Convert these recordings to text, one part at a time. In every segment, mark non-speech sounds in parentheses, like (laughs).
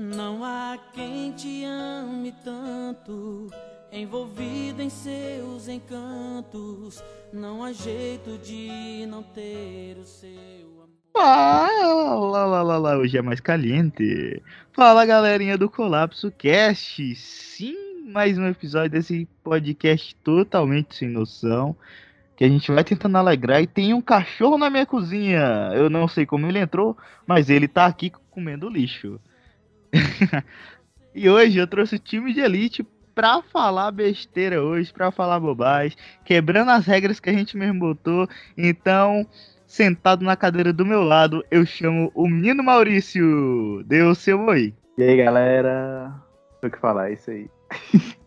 Não há quem te ame tanto, envolvido em seus encantos. Não há jeito de não ter o seu amor. Fala, lá, lá, lá, hoje é mais caliente. Fala, galerinha do Colapso Cast. Sim, mais um episódio desse podcast totalmente sem noção. Que a gente vai tentando alegrar. E tem um cachorro na minha cozinha. Eu não sei como ele entrou, mas ele tá aqui comendo lixo. (laughs) e hoje eu trouxe o time de elite pra falar besteira hoje, pra falar bobagem, quebrando as regras que a gente mesmo botou. Então, sentado na cadeira do meu lado, eu chamo o menino Maurício. Dê o seu oi. E aí, galera? O que falar, é isso aí. (laughs)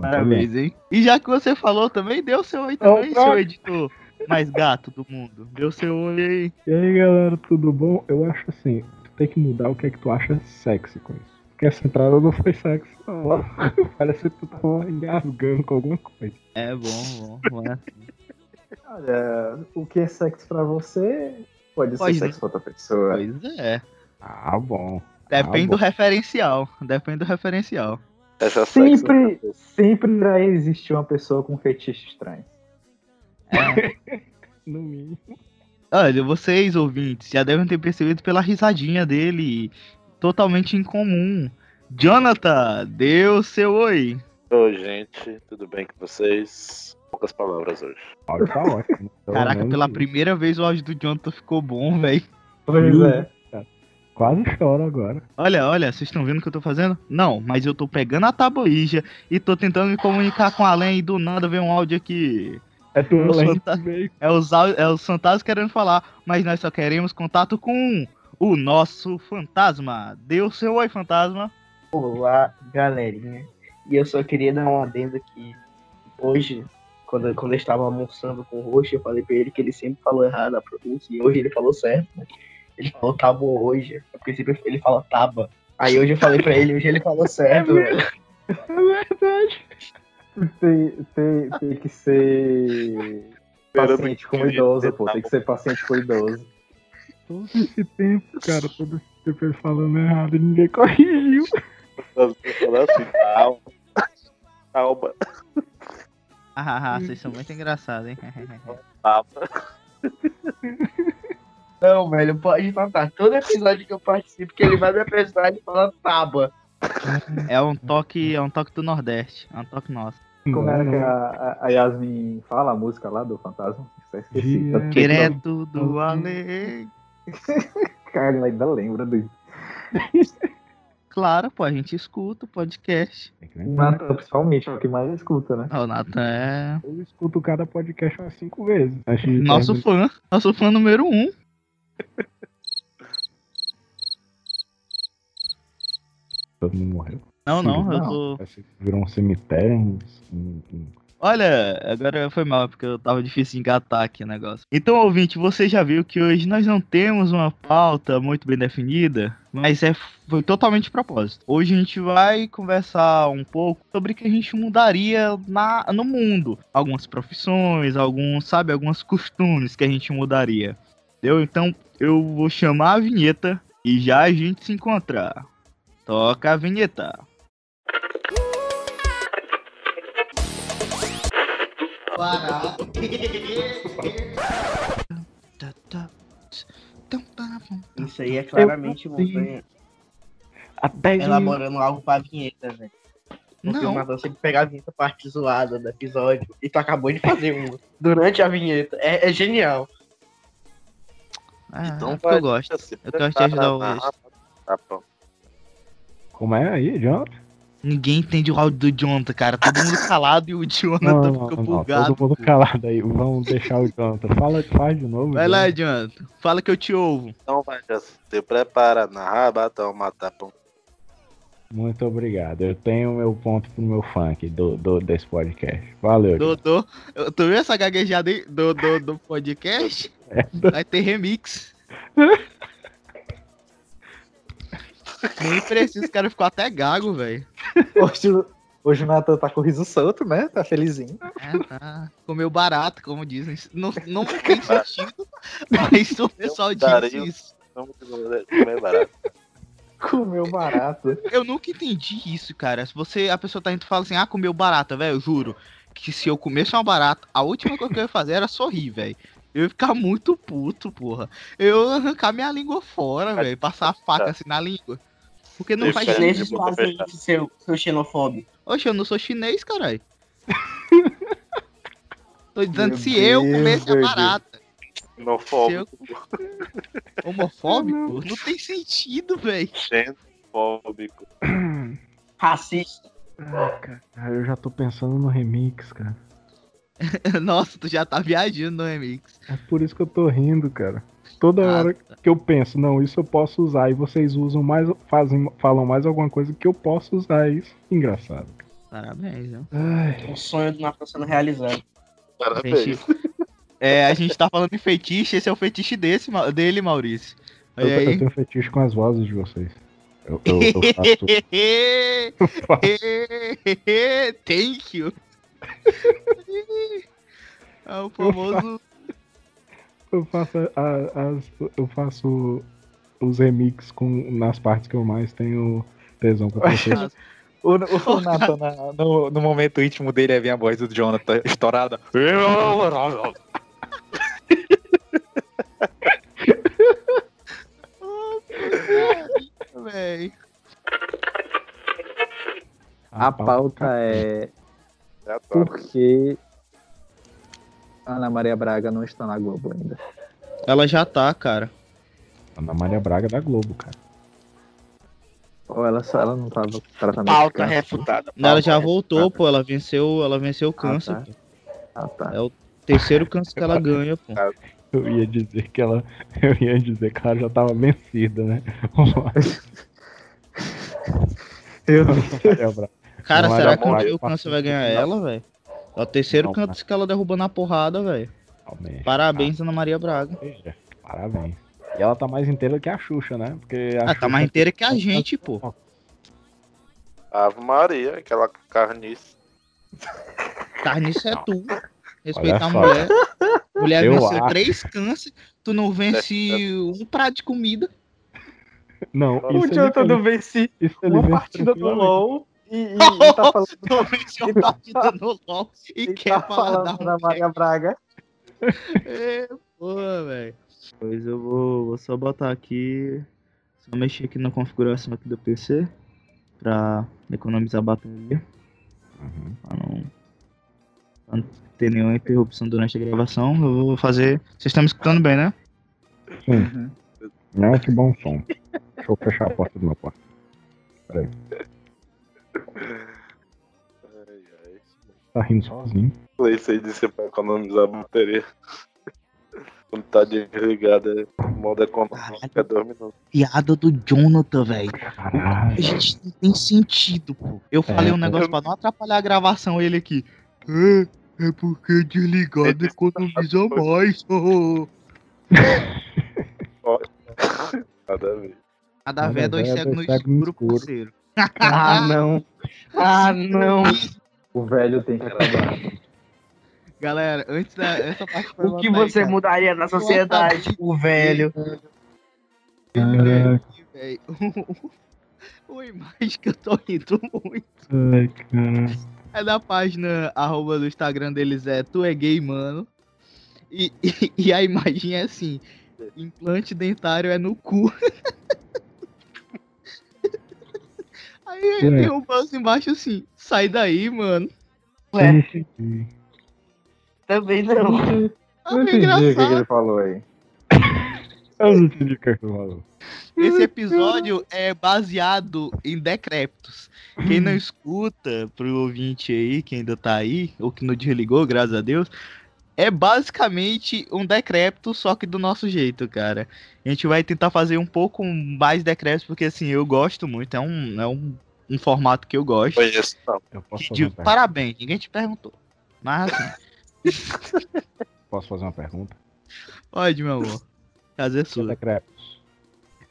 Parabéns, hein? E já que você falou também, o seu oi também, Opa. seu editor mais gato do mundo. O seu oi aí. E aí galera, tudo bom? Eu acho assim, tem que mudar o que é que tu acha sexy com isso. Porque essa entrada não foi sexy, não. (laughs) Parece que tu tava engasgando com alguma coisa. É bom, bom. bom é. Olha, o que é sexo pra você pode, Pode, ser sexo pra outra pessoa. Pois é. Ah, bom. Depende Ah, do bom. referencial. Depende do referencial. Essa sexo. Sempre, sempre irá existir uma pessoa com fetiche estranho. (laughs) No mínimo. Olha, vocês ouvintes já devem ter percebido pela risadinha dele, totalmente incomum. Jonathan, dê o seu oi. Oi, gente, tudo bem com vocês? Poucas palavras hoje. O áudio tá ótimo. Caraca, pela primeira vez o áudio do Jonathan ficou bom, velho. Pois é. Quase choro agora. Olha, olha, vocês estão vendo o que eu tô fazendo? Não, mas eu tô pegando a tabuija e tô tentando me comunicar com além e do nada vem um áudio aqui. É tu, Nossa, Len. tá- É os, é os fantasmas querendo falar, mas nós só queremos contato com o nosso fantasma. Dê o seu oi, fantasma. Olá, galerinha. E eu só queria dar um adendo aqui. Hoje, quando, quando eu estava almoçando com o Roxo, eu falei pra ele que ele sempre falou errado a pronúncia. E hoje ele falou certo. né? Ele falou tabo hoje. Porque sempre ele fala taba. Aí hoje eu falei pra ele, hoje ele falou certo. velho. É verdade. Tem, tem, tem que ser paciente com idoso, pô. Tem que ser paciente com idoso. Todo esse tempo, cara, todo esse tempo ele falando errado e ninguém corrigiu. Assim, calma. Calma, Ah, ah, vocês são muito engraçados, hein? Não, velho, pode matar. Todo episódio que eu participo, que ele vai me apresentar, ele fala taba. É um toque, é um toque do Nordeste, é um toque nosso. Como era que a, a- Yasmin fala a música lá do fantasma? Eu esqueci. Tenho- Direto do além. (laughs) Cara, ainda lembra do Claro, pô, a gente escuta o podcast. Que lembrar. Natan, principalmente, é o que mais escuta, né? O Nathan é Eu escuto cada podcast umas cinco vezes. Nosso fã, nosso fã número um. (laughs) Todo mundo morreu. Não, não, eu Não. tô. Parece que Virou um cemitério. um- um- um- Olha, agora foi mal, porque eu tava difícil de engatar aqui o negócio. Então, ouvinte, você já viu que hoje nós não temos uma pauta muito bem definida, mas é, foi totalmente de propósito. Hoje a gente vai conversar um pouco sobre o que a gente mudaria na, no mundo. Algumas profissões, alguns, sabe, alguns costumes que a gente mudaria. Entendeu? Então, eu vou chamar a vinheta e já a gente se encontra. Toca a vinheta. Isso aí é claramente de... elaborando algo pra vinheta, velho. Porque o Não, Nathan sempre pega a vinheta parte zoada do episódio e tu acabou de fazer uma durante a vinheta. É, é genial. ah, Então porque eu gosto. Eu gosto de ajudar o Tá bom. Como é aí, Jonathan? Ninguém entende o áudio do Jonathan, cara. Todo mundo (laughs) calado e o Jonathan Não, fica não, bugado. todo mundo calado aí. Vamos deixar o Jonathan. Fala, faz de novo. Vai lá, Jonathan. Jonathan. Fala que eu te ouvo. Então vai, já se prepara na raba, toma tapão. Muito obrigado. Eu tenho meu ponto pro meu funk do, do, desse podcast. Valeu. Dodô. Eu- Tu viu essa gaguejada aí do, do, do podcast? (laughs) É. Vai ter remix. (laughs) Nem precisa, os caras ficou até gago, velho. Hoje, o- hoje o Natan tá com o riso solto, né? Tá felizinho. É, tá. Comeu barato, como dizem. Não, não tem sentido, mas o pessoal diz isso. Comer barato. Comeu barato. Eu nunca entendi isso, cara. Se você, a pessoa tá indo e fala assim, ah, comeu barata, velho, eu juro que se eu comesse uma barata, a última coisa que eu ia fazer era sorrir, velho. Eu ia ficar muito puto, porra. Eu ia arrancar minha língua fora, velho. Passar a faca assim na língua. Porque não Eu faz. Chineses fazem isso, seu, seu xenofóbico. Oxe, eu não sou chinês, caralho. (laughs) Tô dizendo Meu se eu Deus, comesse a barata. Xenofóbico, Homofóbico? Não tem sentido, velho. xenofóbico. Racista. Ah, cara, eu já tô pensando no remix, cara. (laughs) Nossa, tu já tá viajando no remix. É por isso que eu tô rindo, cara. Toda Ah, hora que eu penso, não, isso eu posso usar, e vocês usam mais, fazem, falam mais alguma coisa que eu posso usar isso. Engraçado. Parabéns, né? Ai, O sonho do Natal sendo realizado. Parabéns. É, a gente tá falando de fetiche, esse é o fetiche desse, dele, Maurício. eu, eu tenho fetiche com as vozes de vocês. Eu, eu, eu faço, eu (laughs) faço Thank you. (laughs) É o famoso. Eu faço, a- as, eu faço os remix com, nas partes que eu mais tenho tesão pra vocês. (laughs) O, o Nathan, na- no, no momento íntimo dele, aí vem a voz do Jonathan estourada. Véi. A pauta é por que Ana Maria Braga não está na Globo ainda. Ela já tá, cara. Ana Maria Braga da Globo, cara. Ou ela só ela não tava com tratamento Pauta câncer? refutada. Ela pauta já refutada. voltou, pô. Ela venceu, ela venceu o câncer. tá. pô. Ah, tá. É o terceiro câncer que ela ganha, pô. Eu ia dizer que ela. Eu ia dizer que ela já tava vencida, né? (laughs) Eu Maria. Cara, será ela que um dia o câncer vai ganhar ela, velho? É o terceiro Não, câncer que ela derrubou na porrada, velho. Parabéns, Ana Maria Braga. Seja, Parabéns. E ela tá mais inteira que a Xuxa, né? Porque a Ah, tá mais inteira que a gente, pô. Ave Maria, aquela carniça. Carniça é tu. Respeitar a mulher. Mulher Eu venceu acho. três câncer. Tu não vence um prato de comida. Não, O isso ele, Jonathan não vence uma partida do. LOL e, e, e tá falando, Tu venceu uma partida no LOL e, e quer tá falar da falando da Maria Braga. É, porra, velho. Pois eu vou, vou só botar aqui. Só mexer aqui na configuração aqui do PC. Pra economizar bateria. Uhum. Pra não, pra não ter nenhuma interrupção durante a gravação. Eu vou fazer. Vocês estão me escutando bem, né? Sim. Não, que bom som. Deixa eu fechar a porta do meu quarto. Ai, ai. Tá rindo sozinho. Falei isso aí de ser pra economizar a bateria. Quando tá desligada, modo econômico é dois minutos. Piada do Jonathan, velho. Caralho. Gente, não tem sentido, pô. Eu falei um pô. negócio pra não atrapalhar a gravação, ele aqui. É, é porque desligado economiza mais. (laughs) Nada a ver. Nada a Nada ver, a dois ver, cegos no dois cegos no escuro, escuro. parceiro. Ah, não. Ah, não. O velho tem que acabar. Galera, antes da essa parte foi O que você mudaria na sociedade, o velho? O (laughs) imagem que eu tô rindo muito. ai, cara. É da página arroba do Instagram deles é Tu é gay, mano. E, (laughs) e, e a imagem é assim: implante dentário é no cu. (laughs) Aí Ué. tem um post embaixo assim: sai daí, mano. Eu Ué, também não. Ah, Não é entendi o que, ele falou aí. Eu não entendi o que você falou. Esse episódio é baseado em decrépitos. Quem não escuta, pro ouvinte aí, que ainda tá aí, ou que não desligou, graças a Deus, é basicamente um decrépito, só que do nosso jeito, cara. A gente vai tentar fazer um pouco mais decrépitos, porque assim, eu gosto muito, é um, é um, um formato que eu gosto. Conheço não. Eu posso Que de- parabéns, ninguém te perguntou. Mas assim, (laughs) Posso fazer uma pergunta? pode, meu amor. Prazer é Que sua. decretos?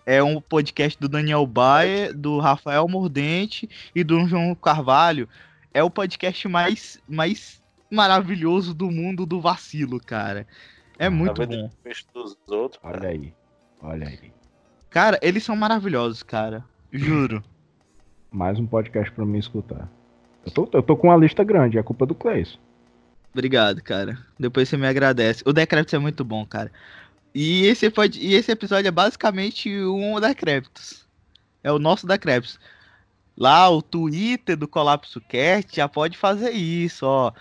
É um podcast do Daniel Baia, do Rafael Mordente e do João Carvalho. É o podcast mais, mais maravilhoso do mundo do vacilo, cara. É muito Tá vendo bom. outros, Olha aí. Olha aí. Cara, eles são maravilhosos, cara. Juro. (clears throat) Mais um podcast pra mim escutar. Eu tô, eu tô com uma lista grande, é culpa do Cleis. Obrigado, cara. Depois você me agradece. O Decreptus é muito bom, cara. E esse, pode, e esse episódio é basicamente um Decreptus. É o nosso Decreptus. Lá, o Twitter do Colapso Cast já pode fazer isso, ó.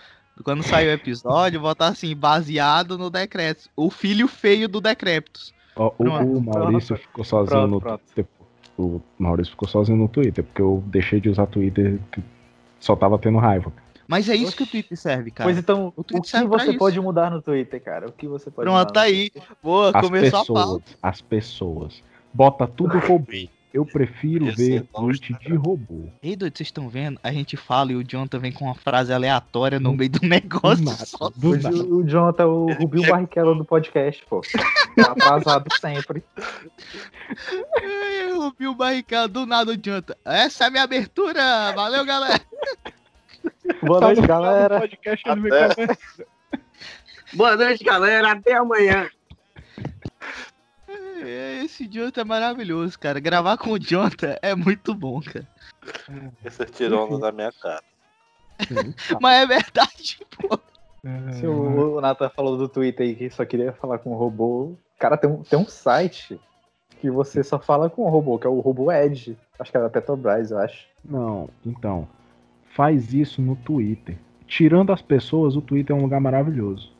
Quando sair o episódio, botar assim, baseado no Decreptus. O filho feio do Decreptus. Ó, o, o Maurício ficou sozinho Pronto, no pronto. Twitter. O Maurício ficou sozinho no Twitter, porque eu deixei de usar Twitter que só tava tendo raiva. Mas é isso Oxi. que o Twitter serve, cara. Pois então, o o, que você isso. pode mudar no Twitter, cara? O que você pode Pronto, mudar? tá aí. Boa, As começou a pessoas, pauta. as pessoas. Bota tudo (laughs) robô. Eu prefiro Esse ver é tweet cara. de robô. Ei, doido, vocês estão vendo? A gente fala e o Jonathan vem com uma frase aleatória no Do- meio do Do (laughs) negócio. nada, só. do O, nada. O Jonathan, o Rubinho Barrichello do podcast, pô. Tá atrasado (laughs) sempre. Ei, o Bill Barricado, do nada o Jonathan. Essa é a minha abertura. Valeu, galera. (laughs) Boa noite, galera. podcast Até. Boa noite, galera. Até amanhã. É, Esse Jonathan é maravilhoso, cara. Gravar com o Jonathan é muito bom, cara. (laughs) Esse tirou onda da minha cara. Mas é verdade, pô. Se o, o Nathan falou do Twitter aí que só queria falar com o robô. Cara, tem um, tem um site que você só fala com o robô, que é o robô Edge. Acho que é da Petrobras, eu acho. Não, então. Faz isso no Twitter. Tirando as pessoas, o Twitter é um lugar maravilhoso.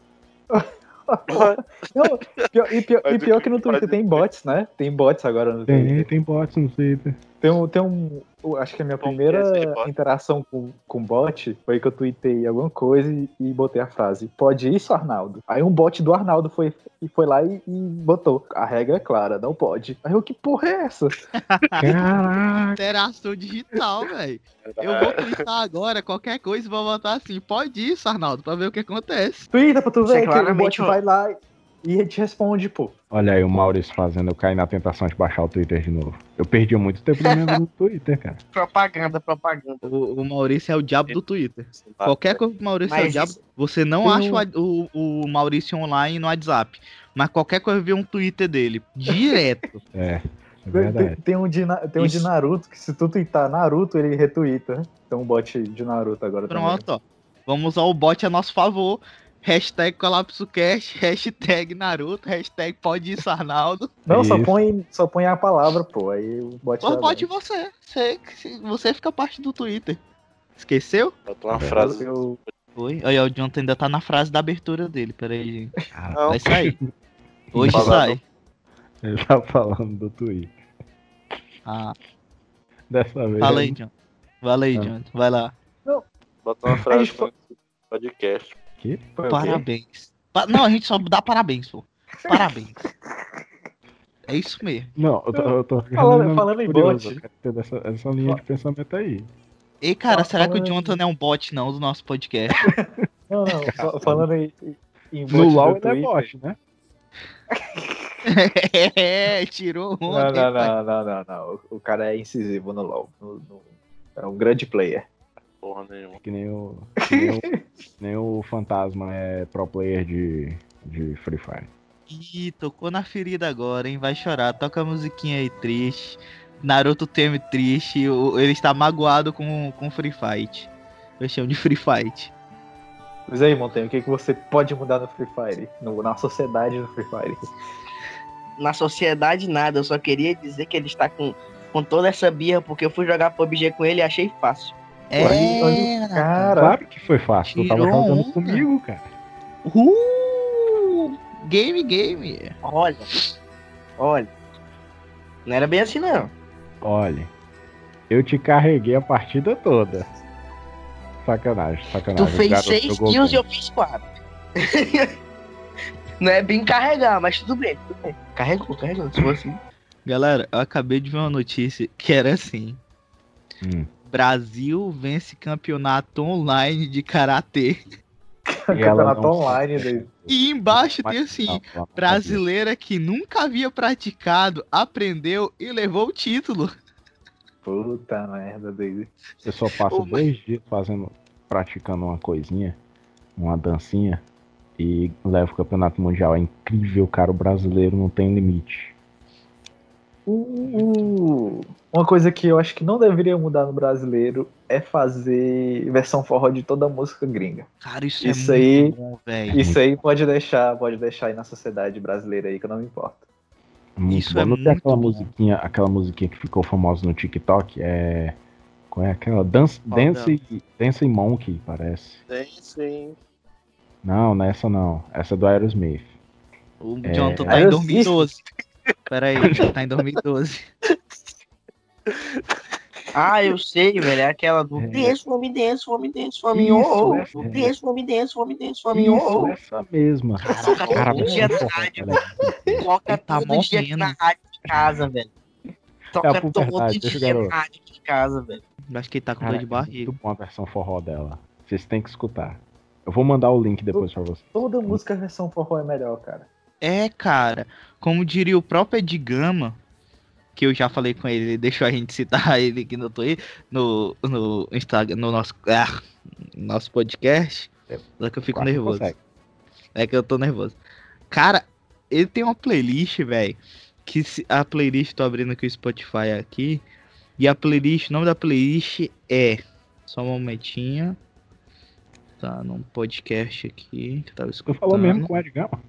(laughs) (laughs) Não, pior- e pior, e pior que no Twitter tem bots, né? Tem bots agora no Tem, Twitter. tem bots no Twitter. Tem um. Tem um acho que a minha Como primeira é interação com, com bot foi que eu tuitei alguma coisa e, e botei a frase: Pode isso, Arnaldo? Aí um bot do Arnaldo foi, e foi lá e, e botou. A regra é clara, não pode. Aí eu, que porra é essa? (laughs) Caraca! Interação digital, velho. Eu vou clicar agora, qualquer coisa, e vou botar assim. Pode isso, Arnaldo, pra ver o que acontece. Twitter pra tu Isso é ver que o bot vai lá e te responde, pô. Olha aí o Maurício fazendo eu cair na tentação de baixar o Twitter de novo. Eu perdi muito tempo no (laughs) Twitter, cara. Propaganda, propaganda. O, o Maurício é o diabo do Twitter. Qualquer coisa que o Maurício é o Mas diabo, você não acha o, o, o Maurício online no WhatsApp. Mas qualquer coisa vê um Twitter dele. Direto. (laughs) É, é Tem, verdade. tem um de, tem um de. Naruto que se tu tweetar Naruto, ele retuita. Tem um bot de Naruto agora Pronto, ó. Vamos usar o bot a nosso favor. Hashtag ColapsoCast, (laughs) hashtag Naruto, hashtag pode isso, Arnaldo. Não, só põe, só põe a palavra, pô. Aí o bot Só já você. você. Você fica parte do Twitter. Esqueceu? Bota uma frase. Eu, Foi. Aí, ó, o Jonathan ainda tá na frase da abertura dele. Pera aí, gente. Cara, Não, Vai sair. (laughs) Hoje Falando. sai. ele tá falando do Twitter. Ah, Dessa vez. fala aí, Jonathan. Fala aí, Ah. Jonathan. Vai lá. bota uma frase no podcast. Foi o quê? Parabéns. Pa- Não, a gente só dá parabéns, pô. Parabéns. É isso mesmo. Não, eu tô, eu tô Falando- falando em bot. essa, essa linha de pensamento aí. Ei, cara, será que o Jonathan não é um bot, não, do nosso podcast? (laughs) Não, não, fa- falando em, em bot No LoL ele é bot, né? (laughs) é, tirou Não, onda. não, não, não, não, não. O o cara é incisivo no LoL. No- no- É um grande player. Porra nenhuma. Que nem o, que nem o, (laughs) que nem o Fantasma é pro player de, de Free Fire. Ih, tocou na ferida agora, hein? Vai chorar. Toca a musiquinha aí triste. Naruto teme triste. Ele está magoado com, com Free Fight. Eu chamo de Free Fight. Mas aí, Montanha, o que, que você pode mudar no Free Fire? No- na sociedade do Free Fire? Na sociedade, nada. Eu só queria dizer que ele está com, com toda essa birra, porque eu fui jogar PUBG com ele e achei fácil. É, olha- Nathan. Cara, Claro que foi fácil, tu tava Tirou jogando onda. comigo, cara. Uh, game, game. Olha. Olha. Não era bem assim, não. Olha, eu te carreguei a partida toda. Sacanagem, sacanagem. Tu fez garoto 6 jogou kills e eu fiz 4. (laughs) não é bem carregar, mas tudo bem, tudo bem. Carregou, carregou. Se for assim. Galera, eu acabei de ver uma notícia que era assim. Hum. Brasil vence campeonato online de karatê. E campeonato não- online. daí. E embaixo tem assim, brasileira que nunca havia praticado, aprendeu e levou o título. Puta merda, daí. Eu só passo Ô, mas- dois dias fazendo, praticando uma coisinha, uma dancinha, e levo o campeonato mundial. É incrível, cara. O brasileiro não tem limite. O- Uma coisa que eu acho que não deveria mudar no brasileiro é fazer versão forró de toda a música gringa. Cara, isso, Isso é aí- muito bom, velho. Isso aí pode deixar, pode deixar aí na sociedade brasileira aí que eu não me importo. Muito Isso bom. é Não tem muito aquela bom. musiquinha, aquela musiquinha que ficou famosa no TikTok? É. Qual é aquela? Dance, Dance, Dance Monkey, parece. Sim. Não, não é essa não. Essa é do Aerosmith. O É. Jonathan tá em Aerosmith? 2012. Pera aí, ele tá em 2012. Ah, eu sei, velho. É aquela do É. dance, fome, dance, fome, dance, fome, Isso, oh, é. oh. Dance, fome, dance, fome, dance, fome, Isso, oh, essa mesma. Caraca, Cara, todo muito dia forró, na rádio, velho. oh. Toca tá todo dia aqui morrendo. na rádio de casa, velho. É a Toca puberdade, todo o dia na rádio de casa, velho. Acho que ele tá com dor de é barriga. muito bom a versão forró dela. Vocês têm que escutar. Eu vou mandar o link depois pra vocês. Toda música versão forró é melhor, cara. É, cara, como diria o próprio Ed Gama, que eu já falei com ele, (laughs) ele deixou a gente citar ele aqui no Twitter, no, no Instagram, no nosso, ah, nosso podcast. É que eu fico Quase nervoso. consegue. É que eu tô nervoso. Cara, ele tem uma playlist, velho. Que se- a playlist, tô abrindo aqui o Spotify aqui. E a playlist, o nome da playlist é. Só um momentinho. Tá num podcast aqui que eu tava Tu escutando. falou mesmo com o Ed Gama?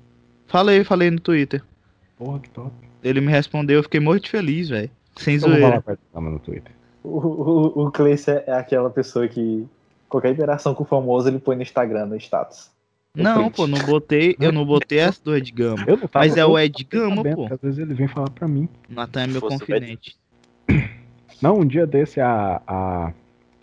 Falei, falei no Twitter. Porra, que top. Ele me respondeu, eu fiquei muito feliz, velho. Sem Eu zoeira. no Twitter. O, o, o Cleice é aquela pessoa que qualquer interação com o famoso ele põe no Instagram, no status. Não, print. pô, não botei. Eu não botei (laughs) essa do Ed Gama. Eu não tava- Mas é o Ed Gama, sabendo, pô. Às vezes ele vem falar pra mim. Natan é meu confidente. Não, um dia desse a, a,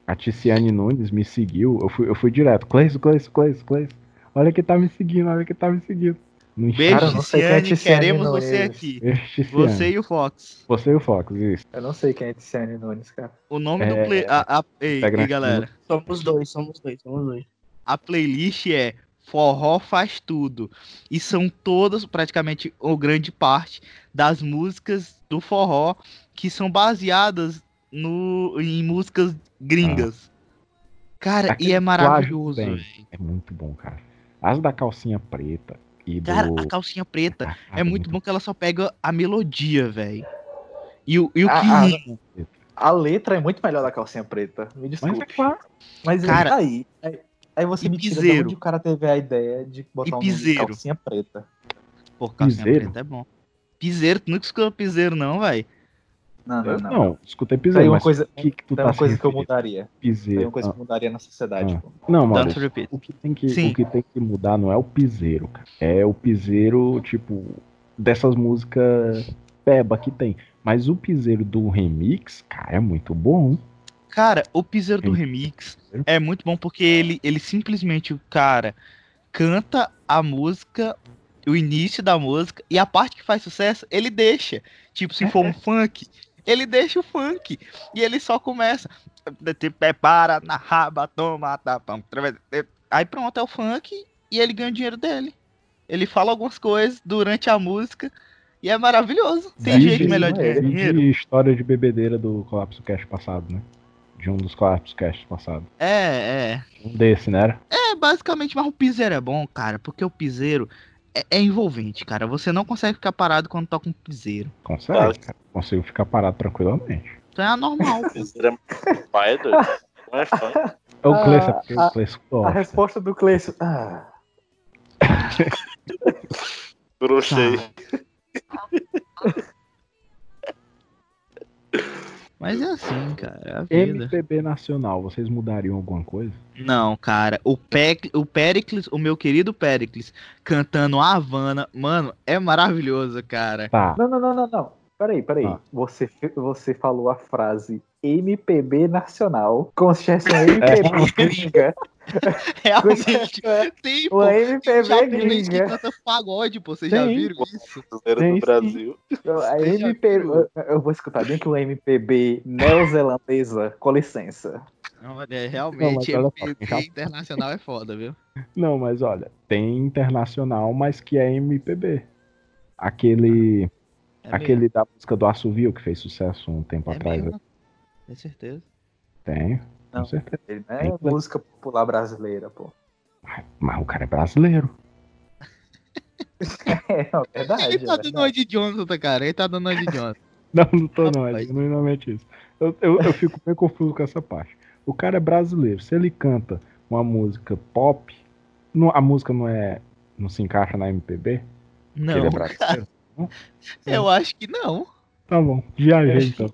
a Ticiane Nunes me seguiu. Eu fui, eu fui direto. Cleiso, Cleiso, Cleiso, Cleiso. Olha que tá me seguindo, olha que tá me seguindo. Beijo, não quem é Ticiane, Ticiane queremos Nunes. você aqui. Beijo, Ticiane. Você e o Fox. Você e o Fox, isso. Eu não sei quem é Tiziane Nunes, cara. O nome É, do play. A, a, ei, galera. Somos dois, somos dois, somos dois. A playlist é Forró Faz Tudo. E são todas, praticamente, ou grande parte, das músicas do forró que são baseadas no, em músicas gringas. Cara, Aquele e é maravilhoso. É muito bom, cara. As da calcinha preta e do... Cara, a calcinha preta Ah, é muito bom que ela só pega a melodia, velho. E o, e o Ah, que rima. A letra é muito melhor da calcinha preta. Me desculpe. Mas é claro. Mas Cara, aí, aí, aí você e me tira de piseiro? onde o cara teve a ideia de botar um de piseiro? calcinha preta. Pô, calcinha Piseiro? preta é bom. Piseiro, tu nunca escutou piseiro, não, velho? Não, não, Eu não. não, escutei Tem piseiro, uma mas coisa, o que, que tu tem tá uma coisa que eu mudaria. Piseiro. Tem uma coisa Ah, que eu mudaria na sociedade, Ah. pô. Não, repeat. o que, tem que, Sim. o que tem que mudar não é o piseiro, cara. É o piseiro, tipo, dessas músicas peba que tem. Mas o piseiro do remix, cara, é muito bom. Cara, o piseiro do remix é muito bom porque ele, ele simplesmente, o cara, canta a música, o início da música, e a parte que faz sucesso, ele deixa. Tipo, se for um funk, ele deixa o funk. E ele só começa. Te prepara na raba, toma, tapão. Aí pronto, é o funk e ele ganha o dinheiro dele. Ele fala algumas coisas durante a música e é maravilhoso. Tem É, jeito melhor de é. ganhar E dinheiro. de história de bebedeira do Colapso Cast passado, né? De um dos Colapso Cast passado. É, é. Um desse, né? É, basicamente, mas o piseiro é bom, cara, porque o piseiro é, é envolvente, cara. Você não consegue ficar parado quando toca um piseiro. Consegue, Claro. cara. Consigo ficar parado tranquilamente. Então é anormal. Piseiro é pai, doido. Não é fã. É o Ah, Cleiton, é porque a- o Cleiton A gosta. resposta do Cleiton. Ah, Brochei. Mas é assim, cara, é a vida. MPB nacional, vocês mudariam alguma coisa? Não, cara, o, Pe o Pericles, o meu querido Pericles, cantando Havana, mano, é maravilhoso, cara. Tá. Não, não, não, não, não. Peraí, peraí. Ah. Você, você falou a frase MPB nacional como se tivesse uma MPB gringa. (laughs) Realmente, tem, pô. Uma Tem MPB japonês que gringa. canta pagode, pô, vocês já viram isso? Tem do. Brasil. A Você já MPB, eu- vou escutar bem que uma MPB neozelandesa, com licença. Olha, realmente, olha só, MPB internacional é foda, viu? Não, mas olha, tem internacional, mas que é MPB. Aquele, É aquele da música do Assovio que fez sucesso um tempo É atrás. mesmo? Com certeza. Tem, Não. com certeza. Ele não Tem é que- música popular brasileira, pô. Mas o cara é brasileiro. (laughs) É, é verdade. Ele tá é dando uma verdade. de Jonathan, cara. Ele tá dando de (laughs) Jonathan. Não, não tô não, é genuinamente isso. Eu, eu, eu fico bem confuso com essa parte. O cara é brasileiro, se ele canta uma música pop, não- a música não é. não se encaixa na MPB? Não, ele é brasileiro? Eu acho que não. Tá bom, viajei então.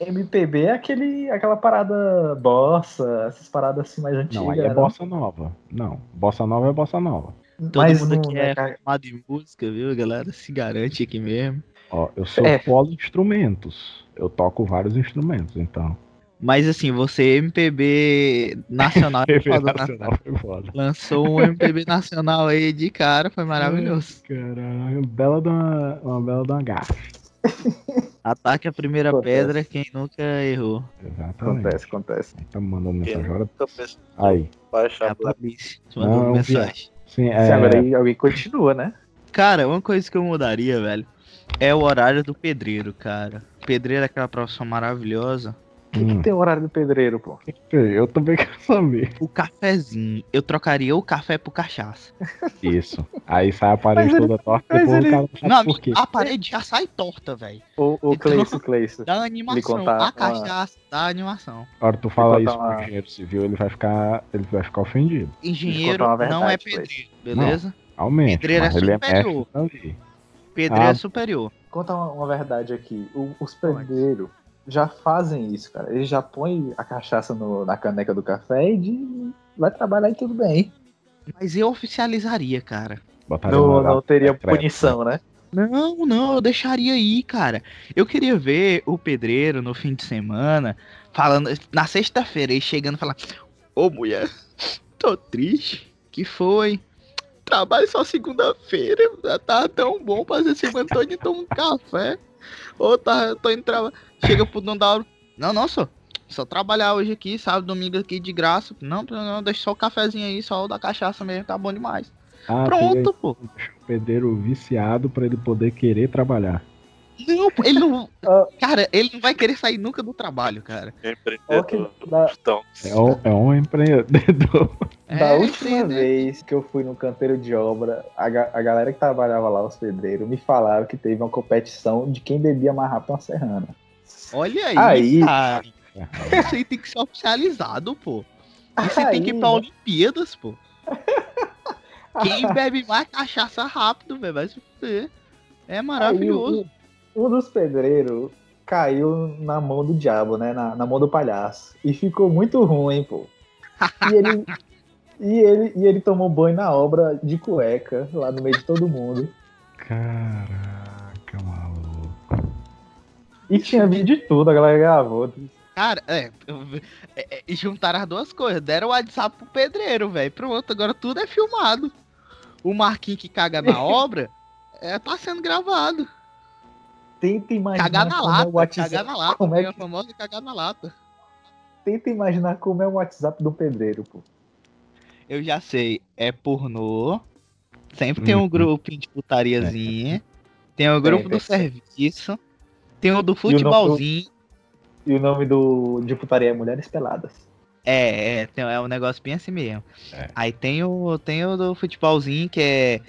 MPB é aquele, aquela parada bossa, essas paradas assim mais antigas. Não, aí é né? bossa nova. Não, bossa nova é bossa nova. Todo Mas mundo aqui não é ca- formado em música, viu, galera? Se garante aqui mesmo. Ó, eu sou É. poli-instrumentos. Eu toco vários instrumentos, então. Mas assim, você MPB nacional, é TV foda, né? nacional foi foda. lançou um MPB (laughs) nacional aí de cara, foi maravilhoso. Caralho, bela de uma, uma bela de uma gafe. (laughs) Ataque a primeira Acontece. pedra, quem nunca errou. Exatamente. Acontece, acontece. Tá me mandando mensagem agora. Aí. baixar É a polícia. te Não, mandou é mensagem. Sim, Se é. agora aí alguém continua, né? Cara, uma coisa que eu mudaria, velho, é o horário do pedreiro, cara. Pedreiro é aquela profissão maravilhosa. O que, que Hum. tem o horário do pedreiro, pô? Eu também quero saber. O cafezinho. Eu trocaria o café por cachaça. Isso. Aí sai a parede Mas ele- toda torta, mas depois ele- o cara não Não, sabe por quê. a parede já sai torta, velho. O, o Então- Cleice, animação. contar A uma- cachaça da animação. A hora que tu fala isso uma- pro engenheiro civil, ele vai ficar. Ele vai ficar ofendido. Engenheiro uma não é verdade, pedreiro, beleza? Aumente. Pedreiro mas é ele é superior. ali. Pedreiro Ah. é superior. Conta uma, uma verdade aqui. O- os pedreiros já fazem isso, cara. Eles já põem a cachaça no- na caneca do café e de- vai trabalhar e tudo bem. Mas eu oficializaria, cara. Não, não teria secreta. punição, né? Não, não, eu deixaria aí, cara. Eu queria ver o pedreiro no fim de semana falando na sexta-feira e chegando e falar: Ô mulher, tô triste. Que foi? Trabalho só segunda-feira. Já tava tão bom fazer semana toda então um café. Ou tá, tô indo trabalhar. Chega pro dono da obra. Não, não, só. Só trabalhar hoje aqui, sábado, domingo aqui de graça. Não, não, deixa só o cafezinho aí, só o da cachaça mesmo, tá bom demais. Ah, Pronto, pô. deixa o pedreiro viciado pra ele poder querer trabalhar. Não, pô, ele não. (laughs) Ah. Cara, ele não vai querer sair nunca do trabalho, cara. Empreendedor. Ok, da- Então, É um, é um empreendedor. Da É, última entendeu? vez que eu fui no canteiro de obra, a, ga- a galera que trabalhava lá, os pedreiros, me falaram que teve uma competição de quem bebia mais rápido uma serrana. Olha aí, Aí. cara. Isso aí tem que ser oficializado, pô. Isso aí tem que ir pra Olimpíadas, pô. (laughs) Quem bebe mais cachaça rápido, velho, vai se fuder. É maravilhoso. Aí, um, um dos pedreiros caiu na mão do diabo, né? Na, na mão do palhaço. E ficou muito ruim, pô. E ele, e, ele, e ele tomou banho na obra de cueca, lá no meio de todo mundo. Caraca, maluco. E tinha vídeo de tudo, a galera gravou. Cara, é, é, é, Juntaram as duas coisas. Deram o WhatsApp pro pedreiro, velho. Pronto, agora tudo é filmado. O Marquinhos que caga na (laughs) obra é, tá sendo gravado. Tenta imaginar Cagar na como é lata. o WhatsApp. Cagar na lata. como é tem a que- famosa cagar na lata. Tenta imaginar como é o WhatsApp do pedreiro, pô. Eu já sei, é pornô. Sempre tem um Uhum. grupinho de putariazinha. Tem o grupo do serviço. Tem o do futebolzinho. E o nome do de putaria é Mulheres Peladas. É, é, tem- é um negócio bem assim mesmo. É. Aí tem o, tem o do futebolzinho, que é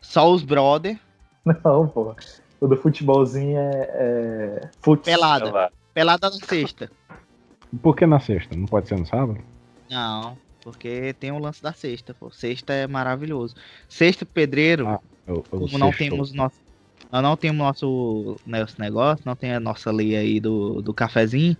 só os brother. Não, pô. O do futebolzinho é. é... Futs. Pelada. Pelada na sexta. Por que na sexta? Não pode ser no sábado? Não, porque tem o lance da sexta, pô. Sexta é maravilhoso. Sexta, pedreiro, Ah, Eu, eu como não temos nosso. Não temos nosso, nosso negócio, não tem a nossa lei aí do, do cafezinho.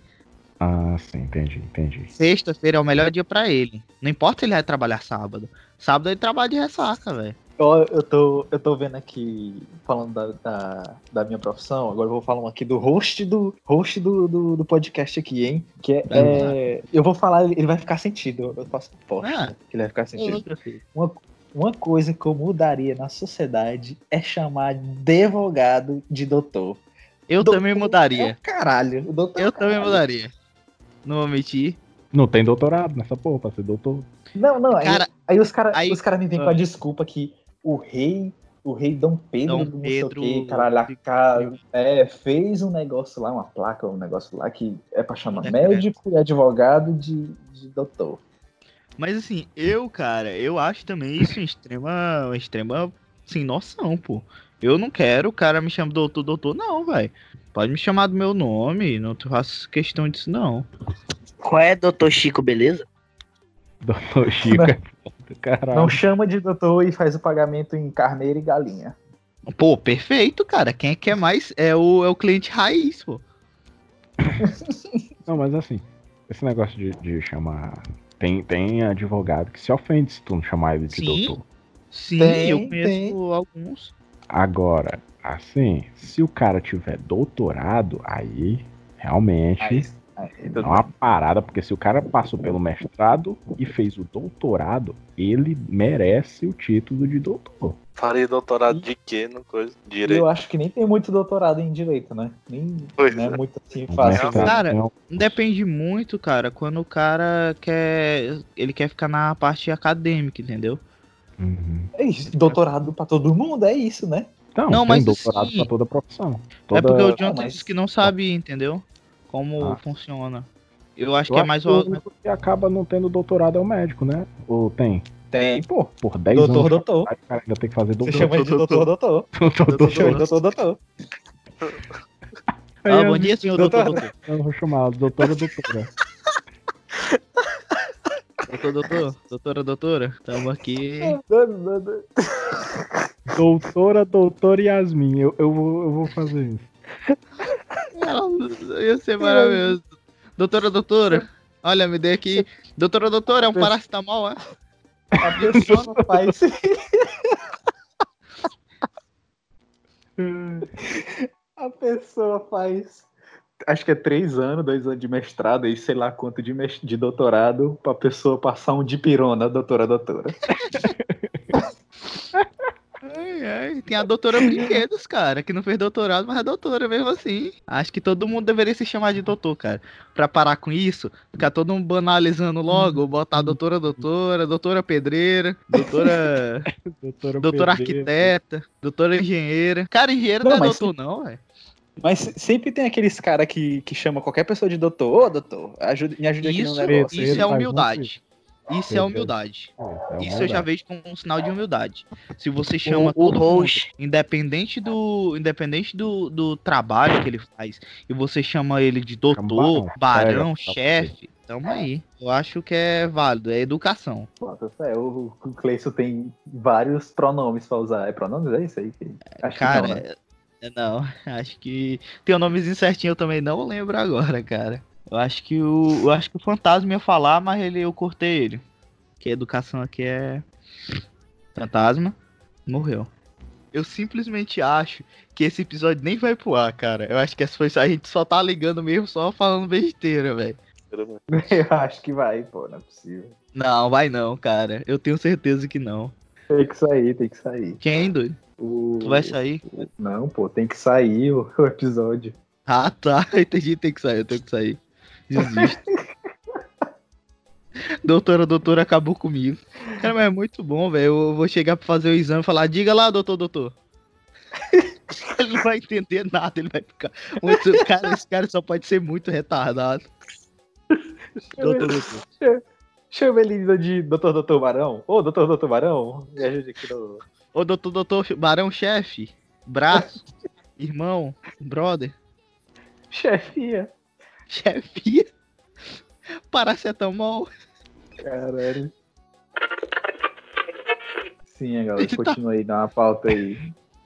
Ah, sim, entendi, entendi. Sexta-feira é o melhor dia pra ele. Não importa se ele vai trabalhar sábado. Sábado ele trabalha de ressaca, velho. Ó, eu, tô, eu tô vendo aqui, falando da, da, da minha profissão, agora eu vou falar um aqui do host do host do, do, do podcast aqui, hein? Que é, é- Eu vou falar, ele vai ficar sentido. Eu faço aposta Ah. que ele vai ficar sentido. Filho. Uma coisa que eu mudaria na sociedade é chamar de advogado de doutor. Eu Doutor também É mudaria. o caralho. O doutor é Eu o também caralho. mudaria. Não vou mentir. Não tem doutorado nessa porra pra ser doutor. Não, não, aí, Cara, aí os caras aí- os cara me vêm com Ah. a desculpa que o rei, o rei Dom Pedro, Dom não Pedro sei o quê, caralho, a de- ca- é, fez um negócio lá, uma placa, um negócio lá que é pra chamar Decreto. médico e advogado de, de doutor. Mas assim, eu, cara, eu acho também isso uma extrema, uma extrema sem noção, pô. Eu não quero o cara me chama doutor, doutor, não, velho. Pode me chamar do meu nome, não faço questão disso, não. Qual é, doutor Chico, beleza? Doutor Chico é (laughs) caralho. Não chama de doutor e faz o pagamento em carneiro e galinha. Pô, perfeito, cara. Quem é que é mais? É o, é o cliente raiz, pô. Não, mas assim, esse negócio de, de chamar. Tem, tem advogado que se ofende se tu não chamar ele de Sim. doutor. Sim, Tem, eu conheço tem. alguns. Agora, assim, se o cara tiver doutorado, aí realmente Aí, aí, é tudo uma parada, porque se o cara passou pelo mestrado e fez o doutorado, ele merece o título de doutor. Faria doutorado de quê? No coisa? Direito. Eu acho que nem tem muito doutorado em direito, né? Nem Pois não é é. muito assim fácil. mestrado Cara, Depende muito, cara, quando o cara quer. Ele quer ficar na parte acadêmica, entendeu? Uhum. É isso, doutorado pra todo mundo, é isso, né? Então, Não, tem mas doutorado assim, pra toda profissão. É Toda... porque o Jonathan mas- disse que não sabe, entendeu? Como Ah. funciona. Eu acho Eu que é mais que o o. único que acaba não tendo doutorado é o médico, né? Ou tem? Tem, pô. Por 10 Doutor, anos. doutor. O cara ainda tem que fazer Você doutor. chama ele de doutor, doutor. doutor, Você chama ele de doutor, doutor. Ah, bom dia, senhor doutor, doutor. Eu vou chamar doutora, doutora. Doutor, doutor. Doutora, doutora. Tamo aqui. doutora, doutora Yasmin. Eu, eu, vou, eu vou fazer isso. Ia ser maravilhoso. Doutora, doutora. Olha, me dê aqui. Doutora, doutora, é um paracetamol, é? A pessoa faz. A pessoa faz. Acho que é três anos, dois anos de mestrado e sei lá quanto de, mes- de doutorado pra pessoa passar um dipirona, doutora, doutora. (laughs) Ai, ai. Tem a doutora Brinquedos, cara, que não fez doutorado, mas é doutora mesmo assim. Acho que todo mundo deveria se chamar de doutor, cara. Pra parar com isso, ficar todo mundo banalizando logo, botar doutora, doutora, doutora pedreira, doutora, (laughs) Doutora, doutora arquiteta, doutora engenheira. Cara, engenheiro não, Não, é doutor, não, velho. Mas sempre tem aqueles cara que, que chama qualquer pessoa de doutor, ô doutor, ajuda, me ajuda aqui no Isso, negócio. isso é humildade. Isso é humildade. É, é Isso eu já vejo como um sinal de humildade. Se você chama O, o todo mundo, host. independente do independente do, do trabalho que ele faz, e você chama ele de doutor, barão, chefe, tamo aí. Eu acho que é válido, é educação. É, o, Cleison tem vários pronomes pra usar. É pronomes? É isso aí? que- Acho cara, que não, né? é- não, (laughs) acho que tem o nomezinho certinho, eu também não lembro agora, cara. Eu acho que o eu acho que o fantasma ia falar, mas ele eu cortei ele. Que a educação aqui é fantasma morreu. Eu simplesmente acho que esse episódio nem vai pro ar, cara. Eu acho que essa foi a gente só tá ligando mesmo, só falando besteira, velho. (laughs) Eu acho que vai, pô, não é possível. Não, vai não, cara. Eu tenho certeza que não. Tem que sair, tem que sair. Quem, doido? O... Tu vai sair? Não, pô, tem que sair o, (laughs) o episódio. Ah, tá. (laughs) Entendi, tem que sair, eu tenho que sair. Desisto. doutora, doutora acabou comigo. Cara, mas é muito bom, velho. Eu vou chegar pra fazer o exame e falar, diga lá, doutor, doutor. (laughs) ele não vai entender nada, ele vai ficar. Muito... Cara, esse cara só pode ser muito retardado. doutor, doutor. Chama ele de doutor, doutor Barão. Ô, doutor, doutor Barão, me ajude aqui no... Ô, doutor, doutor, barão chefe, braço, irmão, brother, Chefia. Chefia, paracetamol. Caralho. Sim, galera, Ele tá- continua aí, dá uma pauta aí.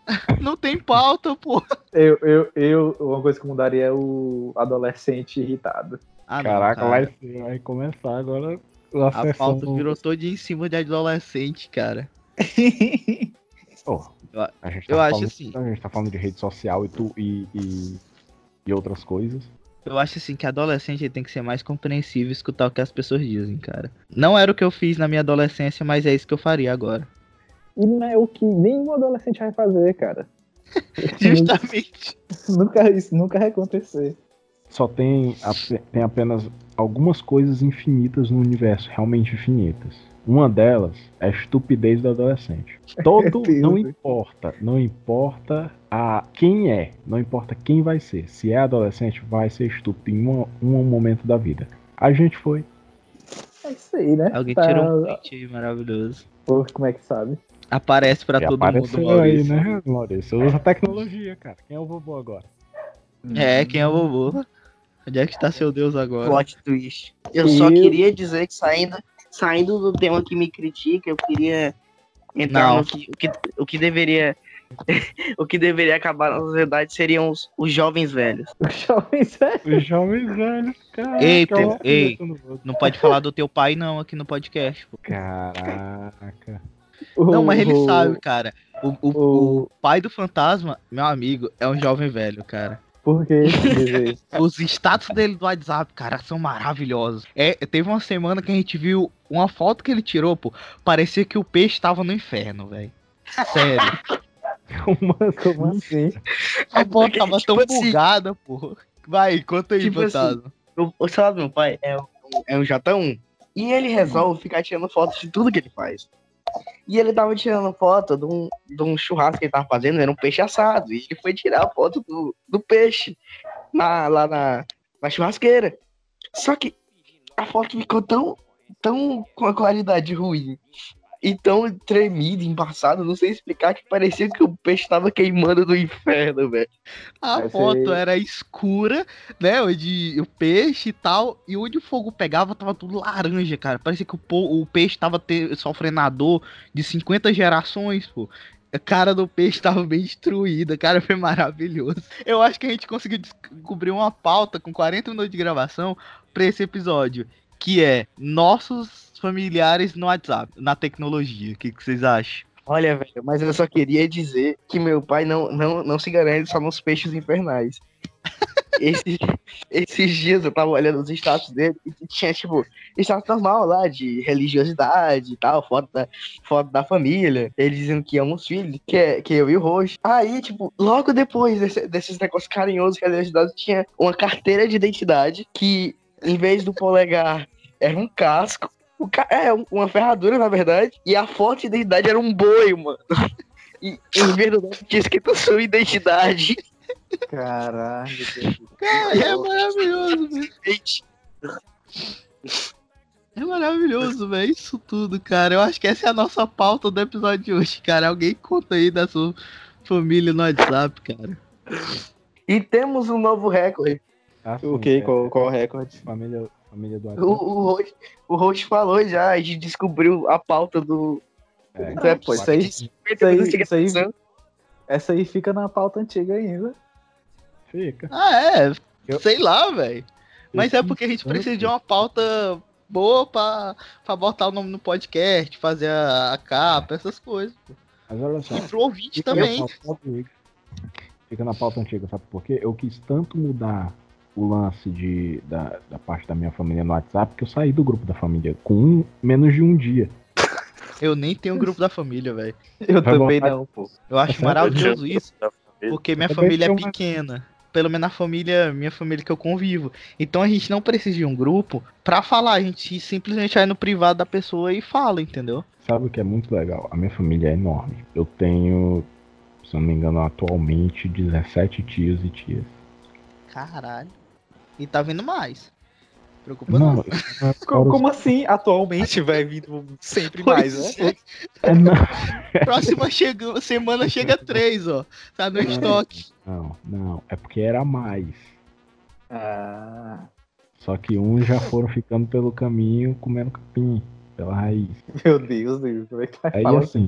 (laughs) Não tem pauta, pô. Eu, eu, eu, uma coisa que eu mudaria é o adolescente irritado. Ah, não, Caraca, cara. vai, ser- vai começar agora a, A pauta virou toda em cima de adolescente, cara. (laughs) Pô, Eu- a gente tá eu acho falando, assim. A gente tá falando de rede social e, tu, e, e, e outras coisas. Eu acho assim que adolescente tem que ser mais compreensível e escutar o que as pessoas dizem, cara. Não era o que eu fiz na minha adolescência, mas é isso que eu faria agora. E não é o que nenhum adolescente vai fazer, cara. (laughs) Justamente. (laughs) nunca, isso nunca vai acontecer. Só tem, tem apenas algumas coisas infinitas no universo, realmente infinitas. Uma delas é a estupidez do adolescente. Todo (laughs) não importa, não importa a quem é, não importa quem vai ser. Se é adolescente, vai ser estúpido em uma- um momento da vida. A gente foi. É isso aí, né? Alguém Tá- tirou um print aí maravilhoso. Pô, como é que sabe? Aparece pra E todo apareceu mundo, aí, Maurício. né, Maurício? Usa tecnologia, cara. Quem é o vovô agora? É, quem é o vovô? Onde é que está seu Deus agora? Plot twist. Eu E só queria dizer que saindo, saindo do tema que me critica, eu queria entrar Não. no que, o que, o que deveria. (laughs) o que deveria acabar na sociedade seriam os, os jovens velhos. Os jovens velhos. Os jovens velhos, cara. Ei, ei. Não pode falar do teu pai, não, aqui no podcast. pô. Caraca. Não, mas ele sabe, cara. O, o, o- o pai do fantasma, meu amigo, é um jovem velho, cara. Por que dizer isso? (laughs) Os status dele do WhatsApp, cara, são maravilhosos. É, teve uma semana que a gente viu uma foto que ele tirou, pô. Parecia que o peixe tava no inferno, velho. Sério. (laughs) Como, como assim? A foto porque, tava tipo tão assim- bugada, pô. Vai, conta aí, Tipo assim, o celular do meu pai é um, é um J1. E ele resolve ficar tirando fotos de tudo que ele faz. E ele tava tirando foto de um, de um churrasco que ele tava fazendo, era um peixe assado. E ele foi tirar a foto do, do peixe na, lá na, na churrasqueira. Só que a foto ficou tão, tão com a qualidade ruim e tão tremida, embaçada, não sei explicar, que parecia que o peixe tava queimando do inferno, velho. A Vai foto ser- era escura, né? Onde o peixe e tal. E onde o fogo pegava tava tudo laranja, cara. Parecia que o, o peixe tava te- sofrendo a dor de 50 gerações, pô. A cara do peixe tava bem destruída, cara, foi maravilhoso. Eu acho que a gente conseguiu descobrir uma pauta com 40 minutos de gravação pra esse episódio, que é nossos familiares no WhatsApp, na tecnologia. O que, que vocês acham? Olha, velho, mas eu só queria dizer que meu pai não, não, não se garante só nos peixes infernais. (laughs) Esses, esses dias eu tava olhando os status dele e tinha, tipo, status normal lá, de religiosidade e tal, foto da, foto da família. Ele dizendo que ama os filhos, que, é, que eu e o Roxo. Aí, tipo, logo depois desse- desses negócios carinhosos que religiosidade tinha uma carteira de identidade que, em vez do polegar, era um casco. O ca... É, um- uma ferradura, na verdade. E a foto de identidade era um boi, mano. E em vez do nome tinha escrito sua identidade. Caralho. Deus. Cara, é maravilhoso, velho. Gente, É maravilhoso, velho. Isso tudo, cara. Eu acho que essa é a nossa pauta do episódio de hoje, cara. Alguém conta aí da sua família no WhatsApp, cara. E temos um novo recorde. O que? é, Qual, qual o recorde? Família, família do O, WhatsApp. o, host, o host falou já, a gente descobriu a pauta do. É, do pô, isso aí- 50 aí- isso aí-. Essa aí fica na pauta antiga ainda. Fica. Ah, é. Eu- Sei lá, velho. Mas Eu é porque a gente precisa de uma pauta boa pra, pra botar o nome no podcast, fazer a, a capa, essas coisas. Mas olha só. E pro ouvinte também. Fica na pauta antiga, sabe por quê? Eu quis tanto mudar o lance de, da, da parte da minha família no WhatsApp que eu saí do grupo da família com um, menos de um dia. (laughs) Eu nem tenho um grupo da família, velho. Eu Vai também botar- não, pô. Eu acho maravilhoso isso. Da família. Porque minha família é pequena. Pelo menos a família, minha família que eu convivo. Então a gente não precisa de um grupo pra falar. A gente simplesmente vai no privado da pessoa e fala, entendeu? Sabe o que é muito legal? A minha família é enorme. Eu tenho, se eu não me engano, atualmente 17 tios e tias. Caralho. E tá vindo mais. Preocupa não. Não, é (laughs) Como, como assim? Atualmente (laughs) vai vindo sempre mais, né? é. é, não, (laughs) Próxima chega, semana chega três, ó. Tá no estoque. não, não, é porque era mais. Ah, Só que uns já foram ficando pelo caminho comendo capim, pela raiz. meu Deus, Deus. Como é que vai Aí assim,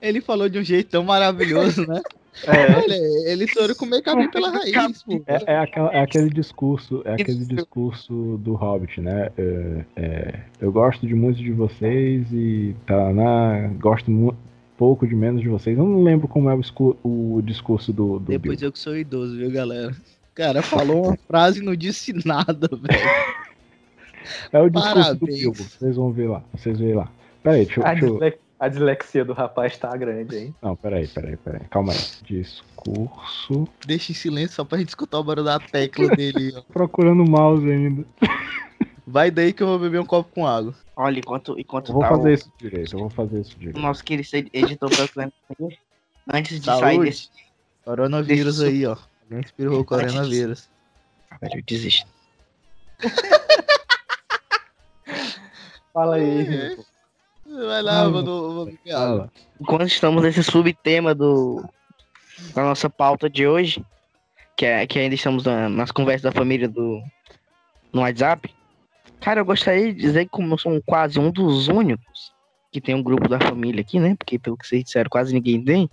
Ele falou de um jeito tão maravilhoso, né? É, Olha, ele soube comer capim pela raiz, pô. é, é aquela- é aquele discurso, é aquele discurso do Hobbit, né? É, é, eu gosto de muito de vocês e tá, né? Gosto mu- pouco de menos de vocês. Eu não lembro como é o, o discurso do, do Depois Bill. eu que sou idoso, viu, galera? Cara, falou uma frase e não disse nada, velho. É o discurso do Parabéns. Bilbo. Vocês vão ver lá. Vocês verem lá. Peraí, deixa, eu- a, deixa eu. A dislexia do rapaz tá grande, hein? Não, peraí, peraí, peraí. Calma aí. Discurso. Deixa em silêncio só pra gente escutar o barulho da tecla dele, ó. (laughs) Procurando o mouse ainda. Vai daí que eu vou beber um copo com água. Olha, enquanto, enquanto Eu vou tá fazer o, isso direito. Eu vou fazer isso o direito. nosso querido editor procurando (laughs) antes de Saúde. sair desse. Coronavírus Deixa aí, ó. Alguém espirrou o coronavírus. Velho, eu desisto. Fala aí, É. Rico. Vai lá, mano. Enquanto estamos nesse subtema do da nossa pauta de hoje, que, é, que ainda estamos na- nas conversas da família do no WhatsApp, cara, eu gostaria de dizer que como eu sou quase um dos únicos que tem um grupo da família aqui, né? Porque pelo que vocês disseram, quase ninguém tem.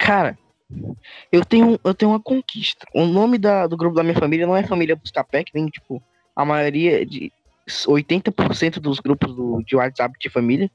Cara, eu tenho, eu tenho uma conquista. O nome da, do grupo da minha família não é Família Buscapé, que tem, tipo, a maioria de 80% dos grupos do, de WhatsApp de família.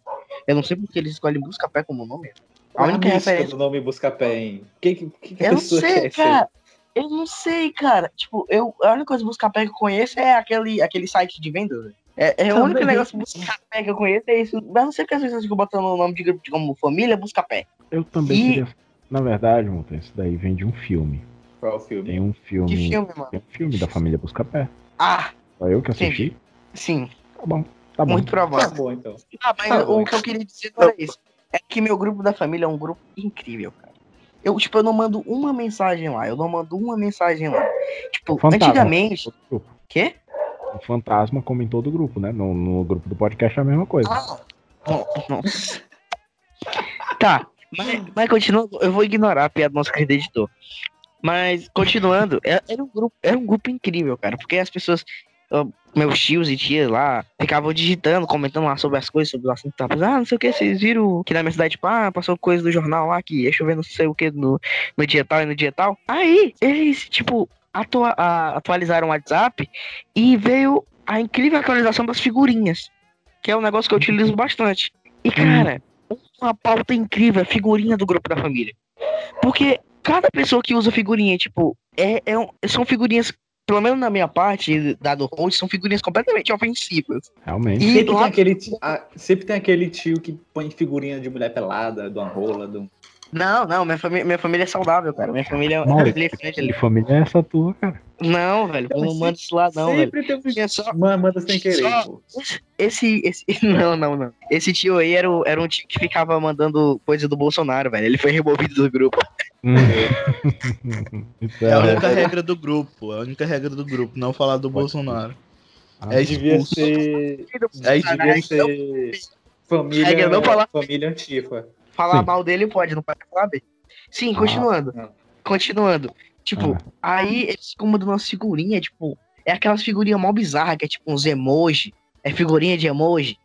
Eu não sei porque eles escolhem Buscapé como nome. A única referência. do nome Buscapé, hein? Que, que, que Eu não sei, ser? cara. Eu não sei, cara. Tipo, eu, a única coisa Buscapé que eu conheço é aquele, aquele site de vendas. velho. É, é o único Também. negócio Buscapé que eu conheço é isso. Mas não sei porque as pessoas ficam botando o nome de grupo de como família Buscapé. Eu também E- queria. Na verdade, Monta, isso daí vem de um filme. Qual o filme? Tem um filme. Que filme, mano? Tem um filme da família Buscapé. Ah, Só eu que assisti. Sim. Tá bom. Tá bom. muito Tá provável. bom, então. Ah, mas Tá bom, o que eu queria dizer não era isso. É que meu grupo da família é um grupo incrível, cara. Eu, tipo, eu não mando uma mensagem lá. Eu não mando uma mensagem lá. Tipo, Fantasma. antigamente. Quê? O fantasma, como em todo grupo, né? No, no grupo do podcast é a mesma coisa. Ah, no- nossa. Tá, mas, mas continuando, eu vou ignorar a piada do nosso querido editor. Mas, continuando, é- era um grupo, era um grupo incrível, cara, porque as pessoas, meus tios e tias lá, ficavam digitando, comentando lá sobre as coisas, sobre o assunto. Tá, ah, não sei o que, vocês viram que na minha cidade, tipo, ah, passou coisa do jornal lá, que ia chover não sei o que no, no dia tal e no dia tal. Aí, eles, tipo, atua- atualizaram o WhatsApp e veio a incrível atualização das figurinhas, que é um negócio que eu utilizo bastante. E, cara, uma pauta incrível, figurinha do grupo da família. Porque cada pessoa que usa figurinha, tipo, é, é um- são figurinhas, pelo menos na minha parte, da do host, são figurinhas completamente ofensivas. Realmente. E Sempre tem, aquele, ti- ah, sempre tem aquele tio que põe figurinha de mulher pelada, de uma rola, de um... não, não, minha família, minha família é saudável, cara. Minha família é Mano, Que ali. família é essa tua, cara? Não, velho, eu não mando isso lá, não, velho. Sempre tem um... Tinha só- Mano, manda sem querer, Só- pô. Esse, esse. (laughs) Não, não, não. Esse tio aí era, o- era um tio que ficava mandando coisa do Bolsonaro, velho. Ele foi removido do grupo. Hum. É a é, única regra do grupo. É a única regra do grupo, não falar do Bolsonaro. Ah, É Devia expulso. ser... É Devia ser... Família, Regra não falar- família antifa. Falar Sim. mal dele pode, não pode falar bem. Sim, continuando. não. Continuando. Tipo, Ah. aí eles ficam mandando umas figurinhas, tipo, é aquelas figurinhas mal bizarras, que é tipo uns emoji, é figurinha de emoji.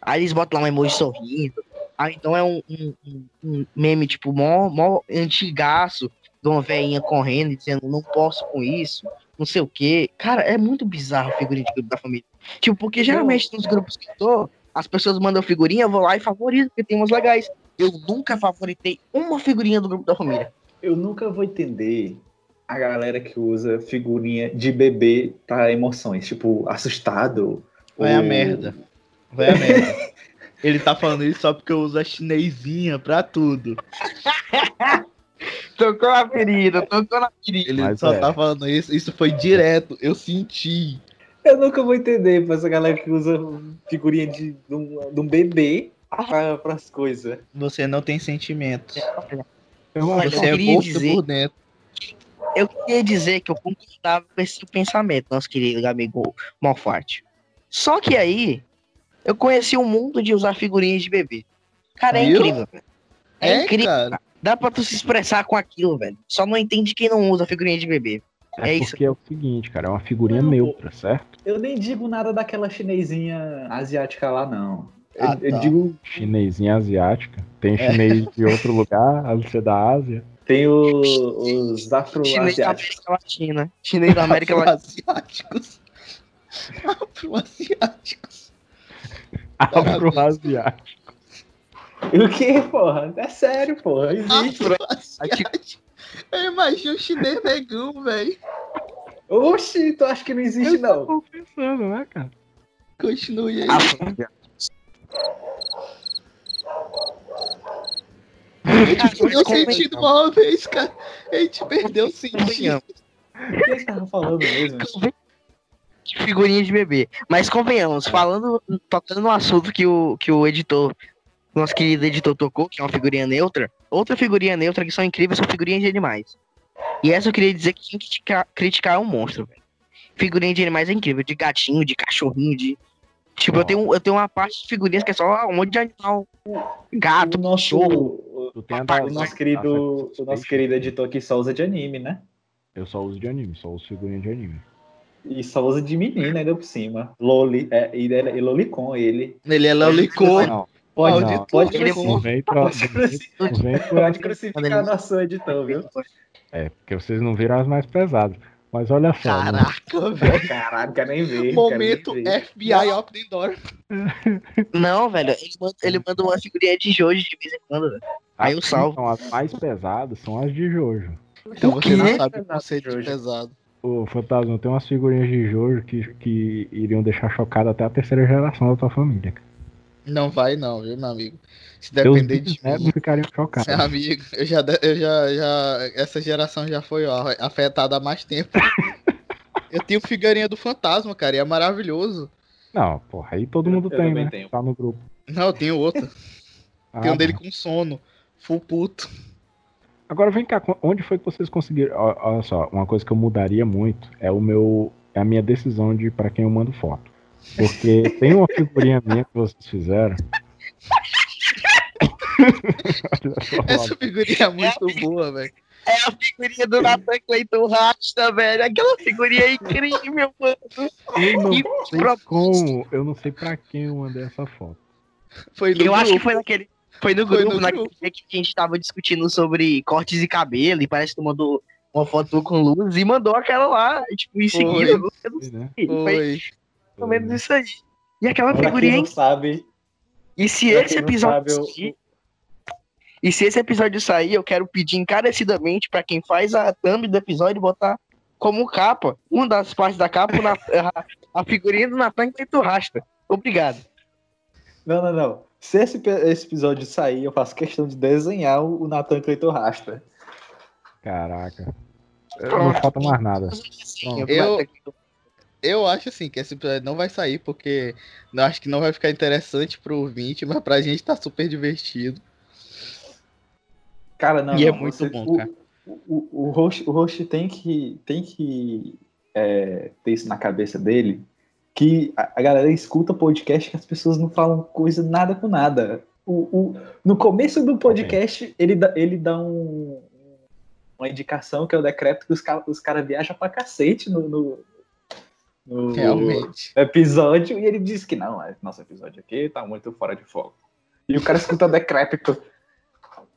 Aí eles botam lá um emoji sorrindo. Aí então é um, um- um- meme, tipo, mó, mó antigaço de uma velhinha correndo e dizendo, não posso com isso, não sei o quê. Cara, é muito bizarro a figurinha de grupo da família. Tipo, porque geralmente nos grupos que eu tô, as pessoas mandam figurinha, eu vou lá e favorito, porque tem umas legais. Eu nunca favoritei uma figurinha do grupo da família. Eu nunca vou entender a galera que usa figurinha de bebê pra emoções, tipo, assustado. Vai a ou- merda. Vai a merda. (laughs) Ele tá falando isso só porque eu uso a chinesinha pra tudo. (laughs) Tocou na ferida, tocou na ferida. Ele Mas só é. tá falando isso. Isso foi direto. Eu senti. Eu nunca vou entender pra essa galera que usa figurinha de, de, um, de um bebê pra, pras coisas. Você não tem sentimentos. eu Mas acho eu Você é queria morto dizer- por dentro. Eu queria dizer que eu concordava com esse pensamento, nosso querido amigo Malfatti. Só que aí, eu conheci o mundo de usar figurinhas de bebê. Cara, é Viu? incrível, velho. É, É, incrível. cara. Dá pra tu se expressar com aquilo, velho. Só não entende quem não usa figurinha de bebê. É, É isso. porque é o seguinte, cara, é uma figurinha Não, neutra, certo? Eu nem digo nada daquela chinesinha asiática lá, não. Eu, Ah, eu tá. digo, Chinesinha asiática. Tem É. chinês de outro lugar, a ser da Ásia. tem o- os Chinês da afro-asiáticos. América Latina. Chinês da América Latina. Afro-asiáticos. (laughs) Afro-asiáticos. Afro-asiático. O que, porra? É sério, porra. Existe. Afro-asiáticos. Eu imagino o chinês negão, velho. Oxi, tu acha que não existe, não? tô pensando, né, cara? Continue aí. A gente perdeu o sentido uma vez, cara. A gente perdeu o sentido. O que você tava falando mesmo? De figurinha de bebê. Mas convenhamos, falando, tocando no assunto que o, que o editor, nosso querido editor tocou, que é uma figurinha neutra, outra figurinha neutra que são incríveis são figurinhas de animais. E essa eu queria dizer que quem criticar, criticar é um monstro, velho. Figurinha de animais é incrível, de gatinho, de cachorrinho, de. Tipo, eu tenho, eu tenho uma parte de figurinhas que é só um monte de animal. Gato, o nosso, cachorro. o, Tu tem a o nosso querido, da- o nosso querido editor que só usa de anime, né? Eu só uso de anime, só uso figurinha de anime. E só usa de menina ainda por cima. Loli, é, e, ele- e Lolicon, ele. Ele é Lolicon. Não, Pode, Não. pode, Ele é vem pra. pode, cruci- Não vem pode pra crucificar nosso editor, viu? é, porque vocês não viram as mais pesadas. Mas olha só. né? Caraca, velho. Caralho, quero nem ver. Momento nem ver. FBI Opening Door. Não, velho, ele manda, ele manda uma figurinha de Jojo de vez em quando, velho. Aí eu salvo. São as mais pesadas, são as de Jojo. Então O você quê? não sabe o conceito de Jorge. pesado. Ô, Fantasma, tem umas figurinhas de Jojo que, que iriam deixar chocado até a terceira geração da tua família. cara. Não vai não, viu, meu amigo? Se depender de mim, ficariam chocados. meu amigo, eu já, eu já, já, essa geração já foi ó, afetada há mais tempo. (laughs) Eu tenho figurinha do fantasma, cara, e é maravilhoso. Não, porra, aí todo mundo Eu tem, também né? tenho. Tá no grupo. Não, eu tenho outra. (laughs) Ah, Tem um dele com sono. Full puto. Agora vem cá, onde foi que vocês conseguiram? Olha só, uma coisa que eu mudaria muito é o meu, é a minha decisão de para quem eu mando foto. Porque (laughs) tem uma figurinha minha que vocês fizeram. (laughs) Essa figurinha é muito boa, velho. É a figurinha do Nathan Clayton Rasta, velho. Aquela figurinha incrível, (laughs) mano. eu não que sei pro- como, eu não sei pra quem eu mandei essa foto. Foi Eu acho que foi naquele. Foi no Foi grupo, no naquele dia que a gente tava discutindo sobre cortes de cabelo e parece que tu mandou uma foto com luz e mandou aquela lá, tipo, em seguida. Eu não Foi, né? sei, foi Foi. menos isso aí. E aquela figurinha. quem não sabe, E se pra esse episódio sabe, sair, e se esse episódio sair, eu quero pedir encarecidamente pra quem faz a thumb do episódio botar como capa, uma das partes da capa, na, (laughs) a, a figurinha do Natan Clayton Rasta. Obrigado. Não, não, não. Se esse, esse episódio sair, eu faço questão de desenhar o o Nathan Cleiton Rasta. Caraca. Não falta mais nada. Assim, Eu- Eu acho assim que esse episódio não vai sair, porque eu acho que não vai ficar interessante pro ouvinte, mas pra gente tá super divertido. Cara, não. E é não, muito você- bom, o, cara. O, o, o, host, o host tem que, tem que é, ter isso na cabeça dele, que a, galera escuta podcast que as pessoas não falam coisa nada com nada. O, o, no começo do podcast, ele dá, ele dá um, uma indicação que é o decreto que os, os caras viajam pra cacete no, no, no Realmente. episódio, e ele diz que não, é- nosso episódio aqui tá muito fora de foco. E o cara escuta decrépito.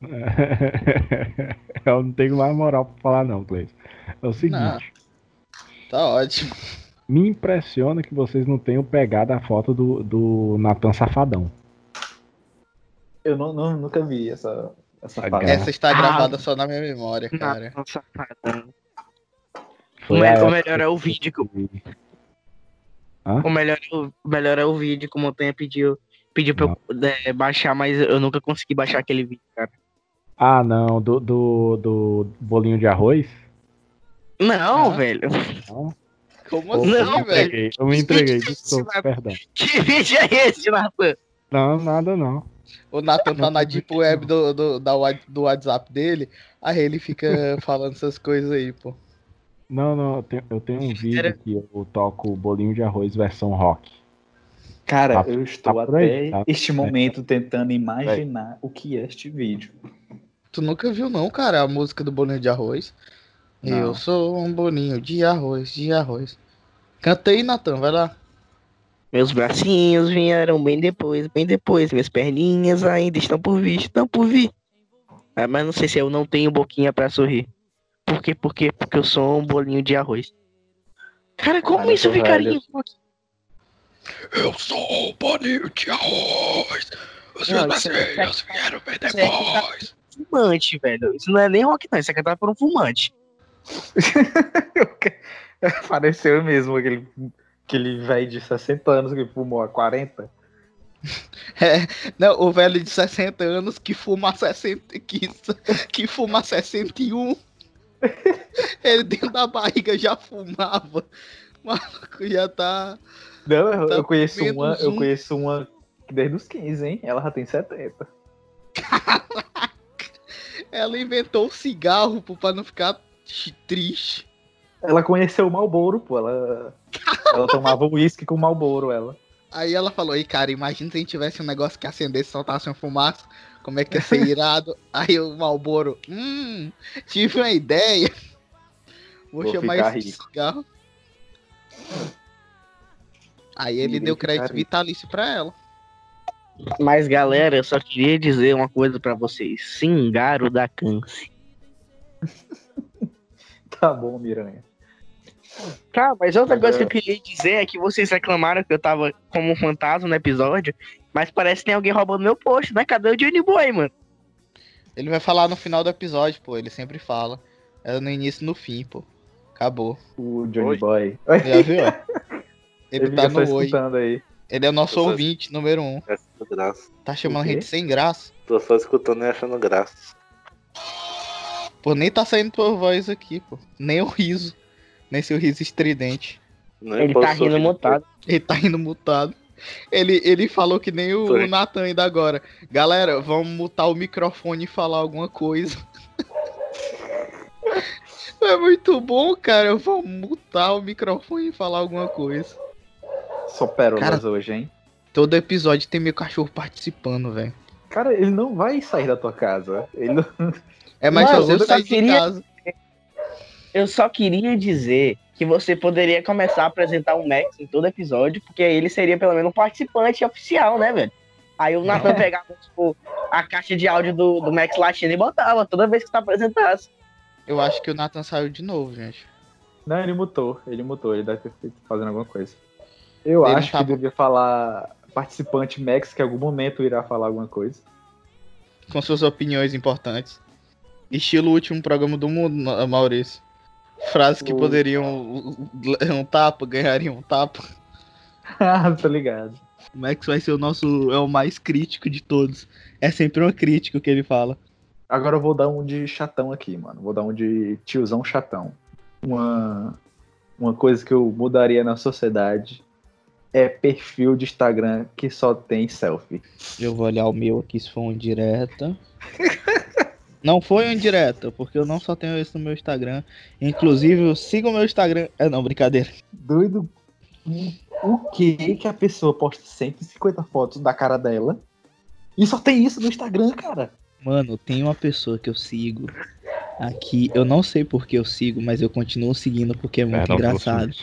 (laughs) eu não tenho mais moral pra falar, não, Cleiton. É o seguinte. Tá ótimo. Me impressiona que vocês não tenham pegado a foto do, do Natan Safadão. Eu não, não- nunca vi essa, essa. Essa está Ah. gravada só na minha memória, cara. Nossa, cara. Foi O me- melhor é o que- vídeo que O melhor, é o- o melhor é o vídeo que o Montanha pediu, pediu pra eu é, baixar, mas eu nunca consegui baixar aquele vídeo, cara. Ah, não, do, do, do bolinho de arroz? Não, Ah. velho. Não, Como Pô, assim, Não, velho? entreguei, eu me entreguei, Isso desculpa, perdão. Que vídeo é esse, Nathan? Não, nada não. O Nathan tá na deep web do, do, da do WhatsApp dele, aí ele fica (laughs) falando essas coisas aí, pô. Não, não, eu tenho, eu tenho um vídeo Era- que eu toco bolinho de arroz versão rock. Cara, Tá- eu estou tá por aí, até tá? este momento tentando imaginar o que é este vídeo. Tu nunca viu não, cara, a música do bolinho de arroz? Não. Eu sou um bolinho de arroz, de arroz. Canta aí, Nathan, vai lá. Meus bracinhos vieram bem depois, bem depois. Minhas perninhas ainda estão por vir, estão por vir. Ah, mas não sei se eu não tenho boquinha pra sorrir. Por quê? Por quê? Porque eu sou um bolinho de arroz. Cara, como Cara, isso ficaria? velho. Eu sou um bolinho de arroz. Os Não, isso é- bracinhos vieram bem isso é- Fumante, velho. Isso não é nem rock, não. Isso é cantado por um fumante. (laughs) Pareceu mesmo aquele, aquele velho de 60 anos que fumou há 40. (laughs) É, não, o velho de 60 anos que fuma 60, que, que fuma 61. (laughs) Ele dentro da barriga já fumava. O maluco já tá. Não, eu, Tá eu conheço uma, eu um. conheço uma desde os 15, hein? Ela já tem 70. Ela inventou o cigarro pra não ficar triste. Ela conheceu o Malboro, pô. Ela, ela tomava uísque com Malboro, ela. Aí ela falou, aí, cara, imagina se a gente tivesse um negócio que acendesse e soltasse uma fumaça. Como é que ia ser irado? (laughs) Aí o Malboro, hum, tive uma ideia. Vou, Vou chamar esse rico. cigarro. Aí ele Irei deu crédito vitalício pra ela. Mas galera, eu só queria dizer uma coisa pra vocês. Singaro da Câncer. (laughs) Tá bom, Miranha. Tá, mas outra Mas coisa é- que eu queria dizer é que vocês reclamaram que eu tava como um fantasma no episódio, mas parece que tem alguém roubando meu post, né? Cadê o Johnny Boy, mano? Ele vai falar no final do episódio, pô. Ele sempre fala. É no início e no fim, pô. Acabou. O Johnny Oi. Boy. Já viu? (laughs) Ele, Ele tá no oi. aí. Ele é o nosso ouvinte número um. Graça. Tá chamando a gente sem graça. Tô só escutando e achando graça. Pô, nem tá saindo tua voz aqui, pô. Nem o riso. Nem seu riso estridente. Nem Ele posso tá rindo mutado. Ele tá indo mutado. Ele, ele falou que nem o, Foi. o Nathan ainda agora. Galera, vamos mutar o microfone e falar alguma coisa. (laughs) É muito bom, cara. Vamos mutar o microfone e falar alguma coisa. Só pérolas Cara- hoje, hein? Todo episódio tem meu cachorro participando, velho. Cara, ele não vai sair da tua casa. Ele não... (laughs) É mais Mano, fácil eu só queria- casa. Eu só queria dizer que você poderia começar a apresentar o Max em todo episódio, porque aí ele seria pelo menos um participante oficial, né, velho? Aí o Nathan pegava, tipo, a caixa de áudio do, do Max Latino e botava toda vez que tu apresentasse. Eu acho que o Nathan saiu de novo, gente. Não, ele mutou. Ele mutou. Ele deve ter feito fazendo alguma coisa. Eu Ele acho tá que devia falar participante Max, que em algum momento irá falar alguma coisa. Com suas opiniões importantes. Estilo último programa do mundo, Ma- Maurício. Frases que poderiam (laughs) um tapa, ganhariam um tapa. Ah, tô ligado. O Max vai ser o nosso. É o mais crítico de todos. É sempre uma crítica que ele fala. Agora eu vou dar um de chatão aqui, mano. Vou dar um de tiozão chatão. Uma, uma coisa que eu mudaria na sociedade é perfil de Instagram que só tem selfie. Eu vou olhar o meu aqui se for um direta. (laughs) Não foi um direta, porque eu não só tenho isso no meu Instagram. Inclusive, eu sigo o meu Instagram. É não, brincadeira. Doido. O que que a pessoa posta 150 fotos da cara dela e só tem isso no Instagram, cara? Mano, tem uma pessoa que eu sigo aqui. Eu não sei por que eu sigo, mas eu continuo seguindo porque é muito pelo engraçado.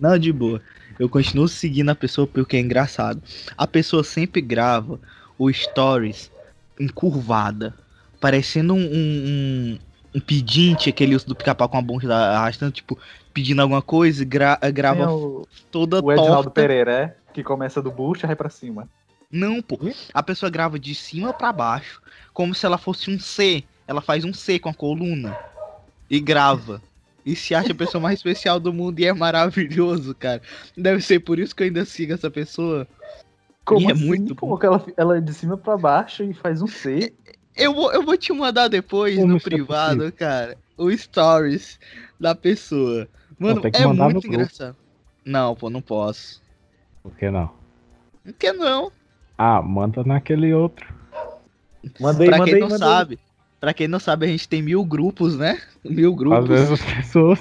Não, de boa. Eu continuo seguindo a pessoa porque é engraçado. A pessoa sempre grava o stories encurvada, parecendo um, um, um, pedinte, aquele uso do pica-pau com a bunda arrastando, tipo, pedindo alguma coisa, e gra grava Tem o, toda o Edinaldo. Pereira, é? Que começa do bucho e vai pra cima. Não, pô. A pessoa grava de cima pra baixo, como se ela fosse um C. Ela faz um C com a coluna e grava. E se acha a pessoa mais especial do mundo e é maravilhoso, cara. Deve ser por isso que eu ainda sigo essa pessoa. Como E é assim, muito pô? ela, ela é de cima pra baixo e faz um C. Eu vou, eu vou te mandar depois Como no é privado, possível? cara, o stories da pessoa. Mano, é muito grupo. engraçado. Não, pô, não posso. Por que não? Por que não? Ah, manda naquele outro. Mandei, pra mandei, quem não mandei. sabe, pra quem não sabe, a gente tem mil grupos, né? (laughs) Mil Às grupos. vezes as pessoas,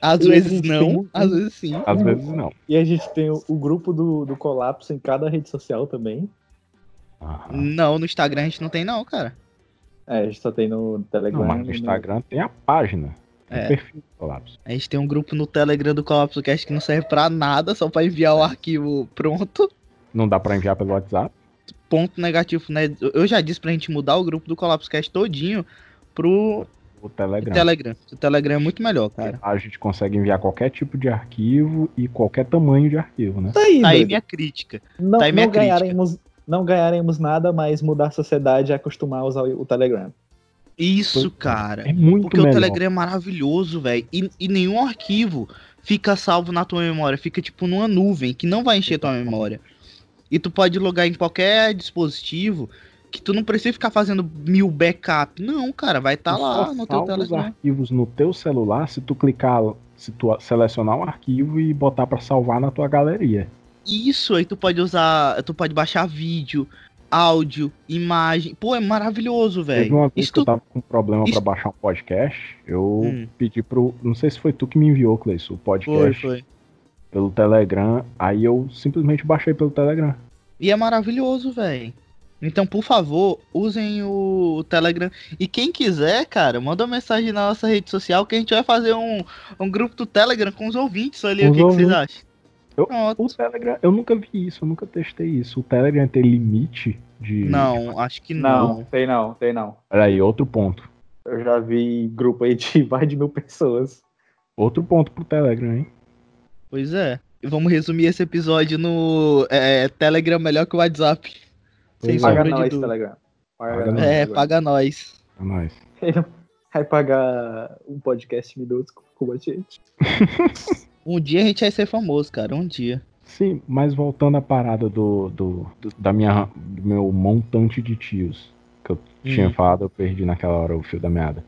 Às E vezes não, tem- às vezes sim. às vezes não. E a gente tem o, o grupo do, do colapso em cada rede social também. Aham. Não, no Instagram a gente não tem não, cara. É, a gente só tem no Telegram. Não, mas no Instagram tem a página. É. O perfil do colapso. A gente tem um grupo no Telegram do Colapso Cast que não serve pra nada, só pra enviar o arquivo pronto. Não dá pra enviar pelo WhatsApp. Ponto negativo, né? Eu já disse pra gente mudar o grupo do Colapso Cast todinho pro O Telegram. Telegram. O Telegram é muito melhor, cara. A gente consegue enviar qualquer tipo de arquivo e qualquer tamanho de arquivo, né? Tá aí, Tá aí minha crítica. Não, tá aí minha não crítica. ganharemos, não ganharemos nada, mas mudar a sociedade e acostumar a usar o Telegram. Isso, cara. É muito Porque melhor. o Telegram é maravilhoso, velho. E, e nenhum arquivo fica salvo na tua memória. Fica tipo numa nuvem que não vai encher tua memória. E tu pode logar em qualquer dispositivo que tu não precisa ficar fazendo mil backup. Não, cara, vai estar Tu lá no teu salva os Telegram. arquivos no teu celular se tu clicar, se tu selecionar um arquivo e botar pra salvar na tua galeria. Isso, aí tu pode usar, tu pode baixar vídeo, áudio, imagem. Pô, é maravilhoso, Teve velho. uma vez Isso que eu tu... tava com problema isso- pra baixar um podcast, eu Hum. pedi pro. Não sei se foi tu que me enviou, Cleiton, o Foi, podcast. foi. pelo Telegram, aí eu simplesmente baixei pelo Telegram. E é maravilhoso, velho. Então, por favor, usem o Telegram. E quem quiser, cara, manda uma mensagem na nossa rede social que a gente vai fazer um, um grupo do Telegram com os ouvintes ali. Com o os que, que vocês ouvintes. acham? Eu- Pronto. O Telegram, eu nunca vi isso, eu nunca testei isso. O Telegram tem limite de. Não, acho que não. Não, tem não, tem não. Olha aí, outro ponto. Eu já vi grupo aí de (laughs) mais de mil pessoas. Outro ponto pro Telegram, hein? Pois é. E Vamos resumir esse episódio no é, Telegram melhor que o WhatsApp. Sem é. Paga sombra de nós, dúvida. Telegram. Paga Paga nós, É, paga nós. É nóis. (laughs) Vai pagar um podcast minutos com a gente. (laughs) Um dia a gente vai ser famoso, cara. Um dia. Sim, mas voltando à parada do, do, do- da minha, do meu montante de tios que eu tinha Hum. falado, eu perdi naquela hora o fio da meada.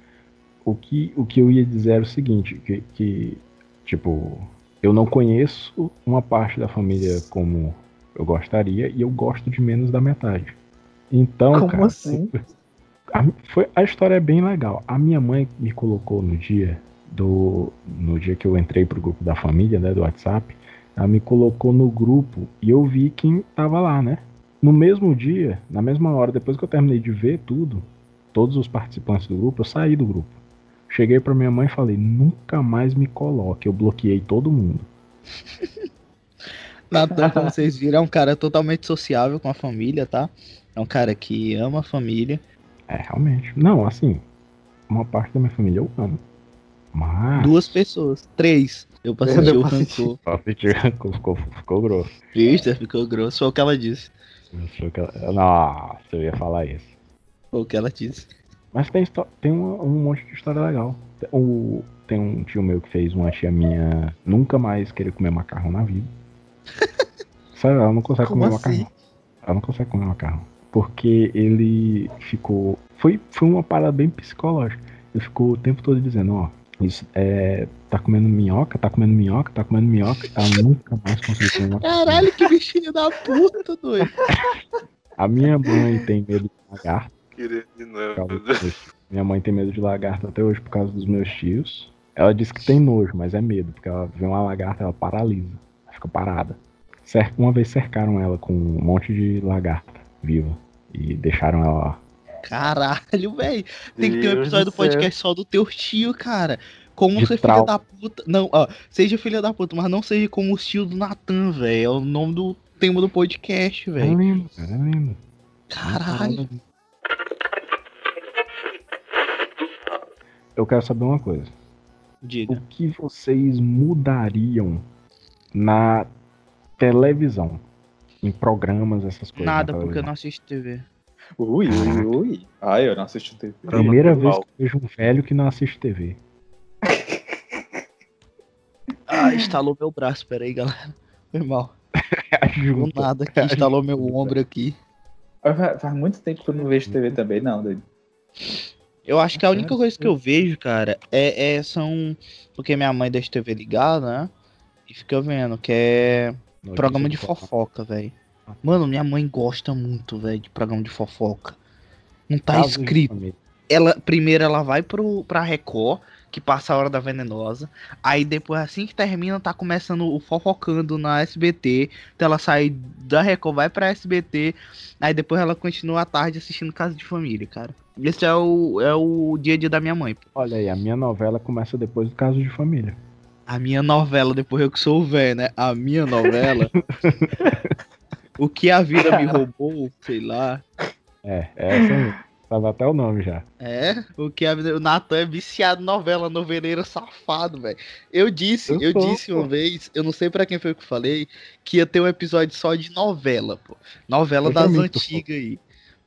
O que, o que eu ia dizer era o seguinte, que, que, tipo, eu não conheço uma parte da família como eu gostaria e eu gosto de menos da metade. Então, Como cara, assim? (laughs) a, foi, a história é bem legal. A minha mãe me colocou no dia do no dia que eu entrei pro grupo da família, né, do WhatsApp, ela me colocou no grupo e eu vi quem tava lá, né? No mesmo dia, na mesma hora, depois que eu terminei de ver tudo, todos os participantes do grupo, eu saí do grupo. Cheguei pra minha mãe e falei: "Nunca mais me coloque, eu bloqueei todo mundo". (laughs) Natan, como vocês viram, é um cara totalmente sociável com a família, tá? É um cara que ama a família. É, realmente. Não, assim, uma parte da minha família eu amo. Mas Duas pessoas. Três. Eu pra Eu o rancor. Só sentir- ficou, ficou, ficou grosso. Triste, ficou grosso. Foi o que ela disse. Que ela- Nossa, eu ia falar isso. Foi o que ela disse. Mas tem, tem um, um monte de história legal. Tem, o- tem um tio meu que fez uma tia minha nunca mais querer comer macarrão na vida. (laughs) Sério, ela não consegue Como comer assim? macarrão. Ela não consegue comer macarrão. Porque ele ficou. Foi, foi uma parada bem psicológica. Ele ficou o tempo todo dizendo, ó, isso é. Tá comendo minhoca, tá comendo minhoca, tá comendo minhoca. Ela nunca mais conseguiu comer macarrão. Caralho, que bichinho da puta, doido. A minha mãe tem medo de lagarto. Meus- Minha mãe tem medo de lagarto até hoje por causa dos meus tios. Ela disse que tem nojo, mas é medo, porque ela vê uma lagarta, ela paralisa. Ela fica parada. Uma vez cercaram ela com um monte de lagarta viva. E deixaram ela lá. Caralho, velho. Tem que ter um episódio do podcast só do teu tio, cara. Como De ser trauma. filho da puta. Não, ó, seja filho da puta, mas não seja como o tio do Natan, velho. É o nome do tema do podcast, É velho. é lindo. Caralho. Eu quero saber uma coisa. Diga. O que vocês mudariam na televisão? Em programas, essas coisas? Nada, na porque eu não assisto TV. Ui, ui, (laughs) ui. Ah, eu não assisto TV. Primeira vez que eu vejo um velho que não assiste TV. (laughs) Ah, instalou meu braço, peraí, galera. Foi mal. (laughs) Do nada aqui, instalou meu ombro aqui. Faz, faz muito tempo que eu não vejo TV também, não, doido. Eu acho que a única coisa que eu vejo, cara, é, é- são. Porque minha mãe deixa a TV ligada, né? E fica vendo, que é Notícia programa de fofoca, velho. Mano, minha mãe gosta muito, velho, de programa de fofoca. Não tá Casos de escrito. Ela, primeiro ela vai pro, pra Record, que passa a hora da venenosa. Aí depois, assim que termina, tá começando o fofocando na SBT. Então ela sai da Record, vai pra SBT. Aí depois ela continua à tarde assistindo Casa de Família, cara. Esse é o, é o dia a dia da minha mãe. Olha aí, a minha novela começa depois do caso de família. A minha novela, depois eu que sou o velho, né? A minha novela. (laughs) o que a vida me (laughs) roubou, sei lá. É, é essa aí. Sabe até o nome já. É, o que a vida. O Natan é viciado novela, noveleiro safado, velho. Eu disse, Eu eu, sou, disse uma pô. vez, eu não sei pra quem foi que eu falei, que ia ter um episódio só de novela, pô. Novela Eu das também antigas aí.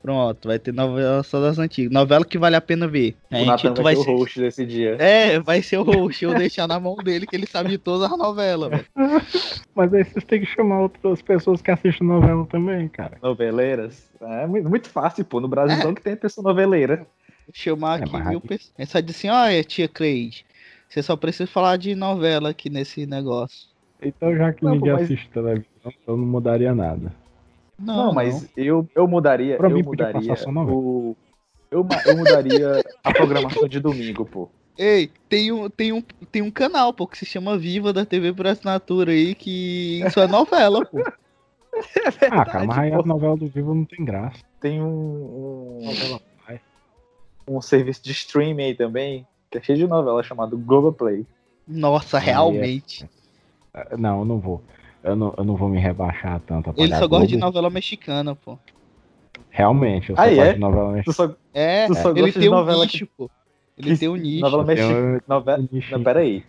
Pronto, vai ter novela só das antigas. Novela que vale a pena ver. A O gente- Nathan vai ser o host desse dia. É, vai ser o host, eu deixar na mão dele, que ele sabe de todas as novelas, velho. (laughs) Mas aí vocês têm que chamar outras pessoas que assistem novela também, cara. Noveleiras. É muito, muito fácil, pô. No Brasilzão que tem pessoa noveleira. Chamar É, aqui mil pessoas. É só dizer assim, olha, tia Cleide, você só precisa falar de novela aqui nesse negócio. Então, já que Não, ninguém mas- assiste televisão, eu não mudaria nada. Não, mas Eu, eu mudaria. Pra eu mim, podia mudaria passar só novela. o. Eu, eu mudaria a programação de domingo, pô. Ei, tem um, tem, um, tem um canal, pô, que se chama Viva da TV por assinatura aí, que isso é novela, pô. ah, cara, mas aí a novela do Vivo não tem graça. Tem um, um, um serviço de streaming aí também, que é cheio de novela chamado Globoplay. Nossa, realmente. Ah, Não, eu não vou. Eu não, eu não vou me rebaixar tanto. a Ele só gosta de novela mexicana, pô. Realmente, eu só Ah, gosto é? de novela mexicana. só, É, Tu só ele gosta de tem um novela nicho, pô. Ele tem um nicho. novela mexicana. Eu- Novela... Não, peraí.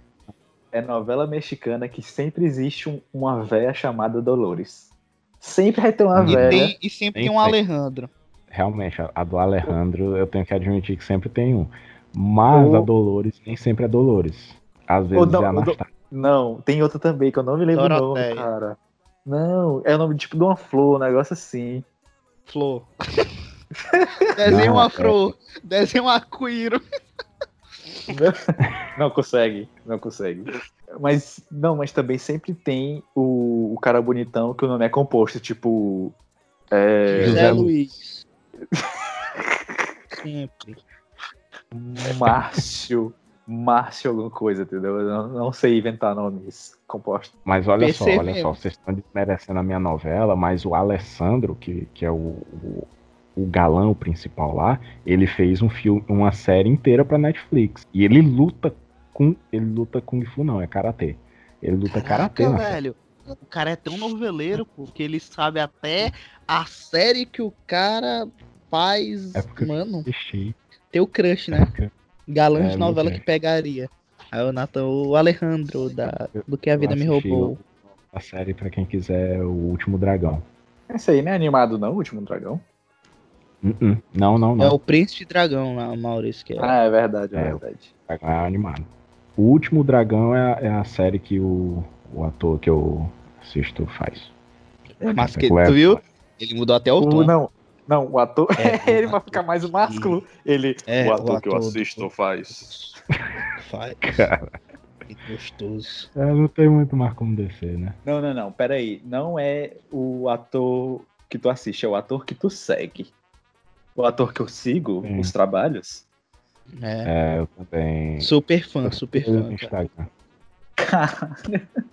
É novela mexicana que sempre existe um- uma véia chamada Dolores. Sempre vai ter uma E, velha. tem, e sempre Tem tem um. Alejandro. Realmente, a, do Alejandro, eu tenho que admitir que sempre tem um. Mas O- a Dolores nem sempre é Dolores. Às vezes é o do- Anastácia. Não, tem outra também que eu não me lembro o nome, Doroteia. cara. Não, é o nome tipo de uma flor, um negócio assim. Flor. (laughs) Desenha Não, uma é- flor. Desenha um arco-íro. (laughs) Não consegue, não consegue. Mas, não, mas também sempre tem o, o cara bonitão que o nome é composto, tipo. É, José José Lu- Luiz. Sempre. Márcio. Márcio alguma coisa, entendeu? Eu não, não sei inventar nomes compostos. Mas olha só, PC olha mesmo. só, vocês estão desmerecendo a minha novela, mas o Alessandro, que, que é o, o, o galã principal lá, ele fez um filme, uma série inteira pra Netflix. E ele luta com. Ele luta Kung Fu, não, é karatê. Ele luta karatê Caraca, série. velho. O cara é tão noveleiro, pô, que ele sabe até a série que o cara faz. É porque- Mano, Assisti. teu crush, né? Galã É, de novela que pegaria. Aí o Nathan, o Alejandro, da, do que a vida me roubou. A série, pra quem quiser, O Último Dragão. Esse aí não é animado, não, o último dragão? Uh-uh. Não, não, não. É o Príncipe Dragão lá, o Maurício, que é. Ah, é verdade, é, É. verdade. Dragão é animado. O Último Dragão é, a- é a série que o, o ator que eu assisto faz. Mas que, tu viu? Ele mudou até o O, tom. não, não, o ator. É, (laughs) ele o vai ator. ficar mais másculo. Ele. É, o ator que eu ator do- assisto faz. Faz. (laughs) Cara, Que gostoso. é, não tem muito mais como descer, né? Não, não, não. Peraí. Não é o ator que tu assiste, é o ator que tu segue. O ator que eu sigo, Sim. os trabalhos. É. É, eu também. Super fã, super Eu fã. cara. Instagram.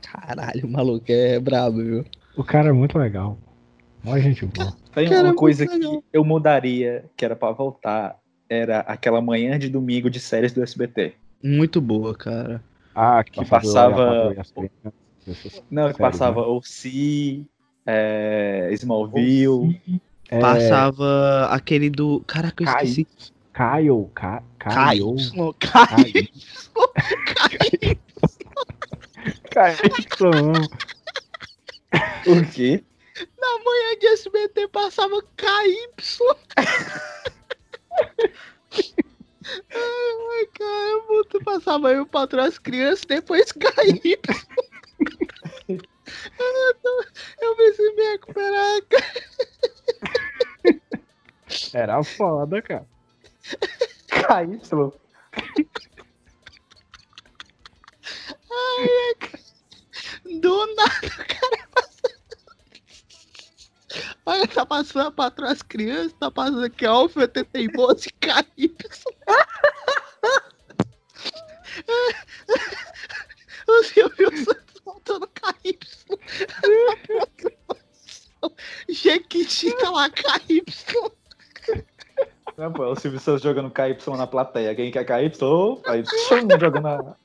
Caralho, o maluco é brabo, viu? O cara é muito legal. Mó gente boa. Tem Cara, uma coisa que eu mudaria, que era pra voltar, era aquela manhã de domingo de séries do SBT. Muito boa, cara. Ah, que, Que passava- Não, que Sério, passava OC, é, Smallville. É, Passava aquele do. Caraca, eu Kai- esqueci. Kyle, Ka- Caio. Kyle. Caio. (laughs) Kyle. O quê? Na manhã de SBT passava KY. (laughs) Ai, cara, muito passava eu patrão as crianças, depois KY. (laughs) eu, tô- eu preciso me recuperar, cara. Era foda, cara. KY. Do nada, o cara. Olha, tá passando a patrão as crianças, tá passando aqui Alfa 82 e KY. O Silvio Santos voltando KY. Jequiti tá lá KY. Não, pô, é o Silvio Santos jogando KY na plateia. Quem quer KY? Aí tchum, jogando na.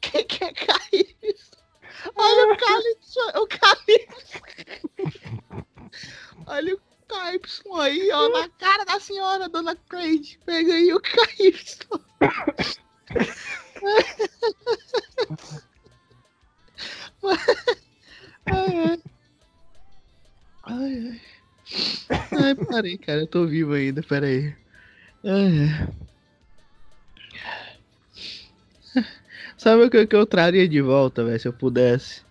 Quem que é KY? Olha o Calypso, o Calypso. (laughs) Olha o KY aí, ó, na cara da senhora, dona Cleide. Pega aí o ai. Ai, ai. Ai, parei, cara. Eu tô vivo ainda, peraí. Ai, ai. Sabe o que, que eu traria de volta, velho, se eu pudesse?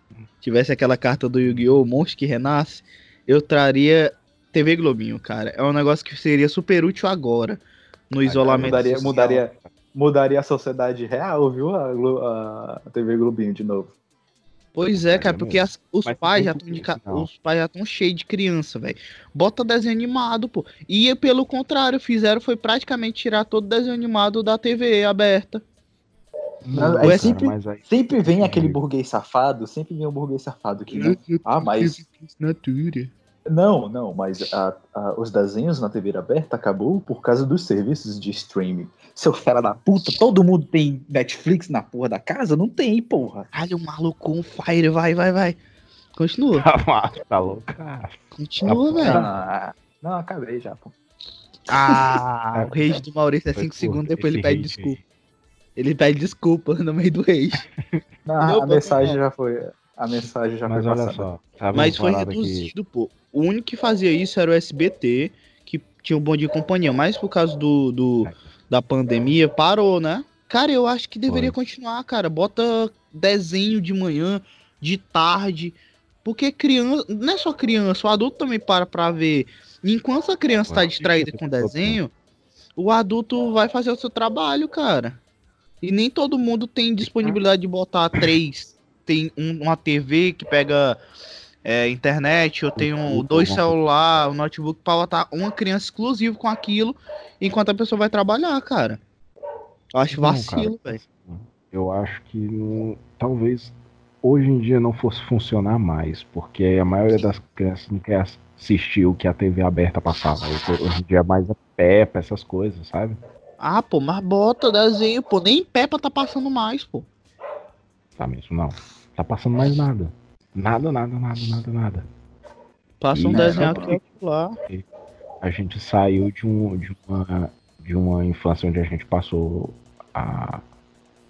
Tivesse aquela carta do Yu-Gi-Oh! Monstro que renasce, eu traria TV Globinho, cara. É um negócio que seria super útil agora, no isolamento mudaria, social. mudaria, mudaria a sociedade real, viu? A, a TV Globinho de novo. Pois é, cara, porque as- os pais já de os pais já estão cheios de criança, velho. Bota desenho animado, pô. E pelo contrário, fizeram foi praticamente tirar todo desenho animado da TV aberta. Não, é sempre- mas aí- Sempre vem aquele burguês safado, sempre vem um burguês safado que não. Ah, mas. Natura. Não, não, mas a- a- os desenhos na TV aberta acabou por causa dos serviços de streaming. Seu fera da puta, todo mundo tem Netflix na porra da casa? Não tem, porra. Olha o maluco on fire, vai, vai, vai. Continua, (laughs) tá louco, cara. continua, velho. Ah, não, acabei já, pô. Ah, o rage do Maurício é Foi 5 curto segundos, depois ele pede desculpa. Ele pede desculpa no meio do rage. Não, Meu, a mensagem meu. já foi. A mensagem já Mas foi olha passada. só. Mas foi parada que- reduzido, pô. O único que fazia isso era o SBT, que tinha um bom de companhia. Mas por causa do, do- da pandemia, parou, né? Cara, eu acho que deveria continuar, cara. Bota desenho de manhã, de tarde. Porque criança. Não é só criança, o adulto também para pra ver. Enquanto a criança tá distraída com o desenho, o adulto vai fazer o seu trabalho, cara. E nem todo mundo tem disponibilidade de botar três. Tem um- uma TV que pega é, internet, eu tenho dois celular, um notebook pra botar uma criança exclusivo com aquilo, enquanto a pessoa vai trabalhar, cara. Eu acho vacilo, velho. Eu acho que não- talvez hoje em dia não fosse funcionar mais, porque a maioria das crianças não quer assistir o que a TV aberta passava. Hoje hoje em dia é mais a Peppa, essas coisas, sabe? Ah, pô, mas bota desenho, pô. Nem Peppa tá passando mais, pô. Tá mesmo, não. Tá passando mais nada. Nada, nada, nada, nada, nada. Passa um desenho aqui lá. A gente saiu de, um, de, uma, de uma infância onde a gente passou a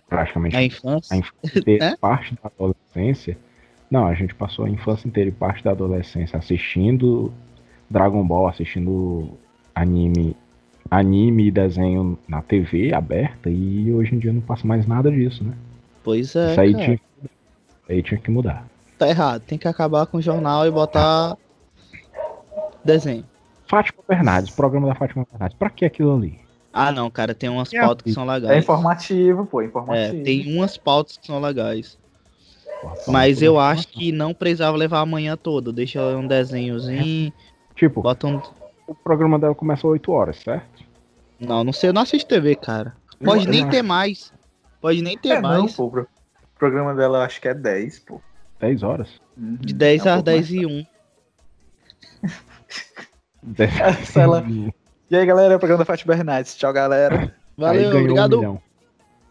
praticamente Na infância. a infância inteira, (laughs) É? parte da adolescência. Não, a gente passou a infância inteira e parte da adolescência assistindo Dragon Ball, assistindo anime, anime e desenho na TV aberta e hoje em dia não passa mais nada disso, né? Pois é, Isso aí cara. tinha, que mudar. Isso aí tinha que mudar. Tá errado. Tem que acabar com o jornal e botar desenho. Fátima Bernardes, programa da Fátima Bernardes. Pra que aquilo ali? Ah, não, cara. Tem umas É, pautas que são É legais. informativo, pô, É, informativo. tem umas pautas que são legais. Mas tudo eu acho que não precisava levar a manhã toda. Deixa um desenhozinho, Tipo, bota um. O programa dela começa às 8 horas, certo? Não, não sei, eu não assisto TV, cara. Pode Eu nem acho- ter mais. Pode nem ter É, não, mais. pô. O programa dela acho que é 10, pô. 10 horas. Uhum, De 10 é um às pouco 10 mais. (laughs) e 1. 10 Essa ela- E aí, galera, é o programa da Fátima Bernardes. Tchau, galera. (laughs) Valeu, obrigado. Um milhão.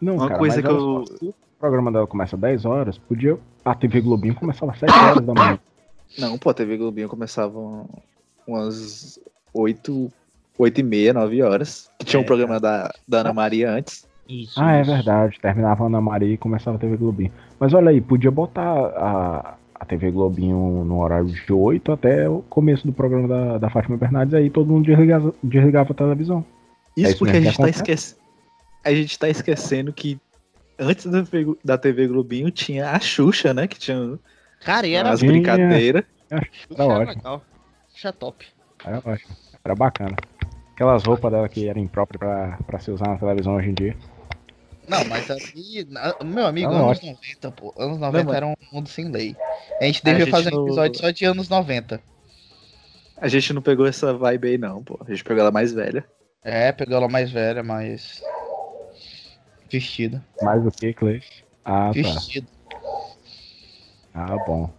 Não, Uma cara, coisa que eu- se o programa dela começa às 10 horas, podia. A TV Globinho começava às 7 horas da manhã. Não, pô, a TV Globinho começava umas 8, 8 e meia, 9 horas. Que tinha um É, programa da, da Ana Maria antes. Isso. Ah, é isso. verdade. Terminava a Ana Maria e começava a TV Globinho. Mas olha aí, podia botar a, a TV Globinho no horário de 8 até o começo do programa da, da Fátima Bernardes, aí todo mundo desligava, desligava a televisão. Isso isso porque a gente, tá esquece... a gente tá esquecendo que antes da TV, da TV Globinho tinha a Xuxa, né? Que tinha Cara, e era as brincadeiras. Era Xuxa ótimo. legal. Xuxa é top. Era ótimo. Era bacana. Aquelas roupas dela que eram impróprias pra, pra se usar na televisão hoje em dia. Não, mas ali, meu amigo, Não, anos ótimo. 90, pô. Anos 90 mas- era um mundo sem lei. A gente devia gente fazer um não- episódio só de anos 90. A gente não pegou essa vibe aí, não, pô. A gente pegou ela mais velha. É, pegou ela mais velha, mais. Vestida. Mais o que, Cleis? Ah, tá. Vestida. Ah, bom.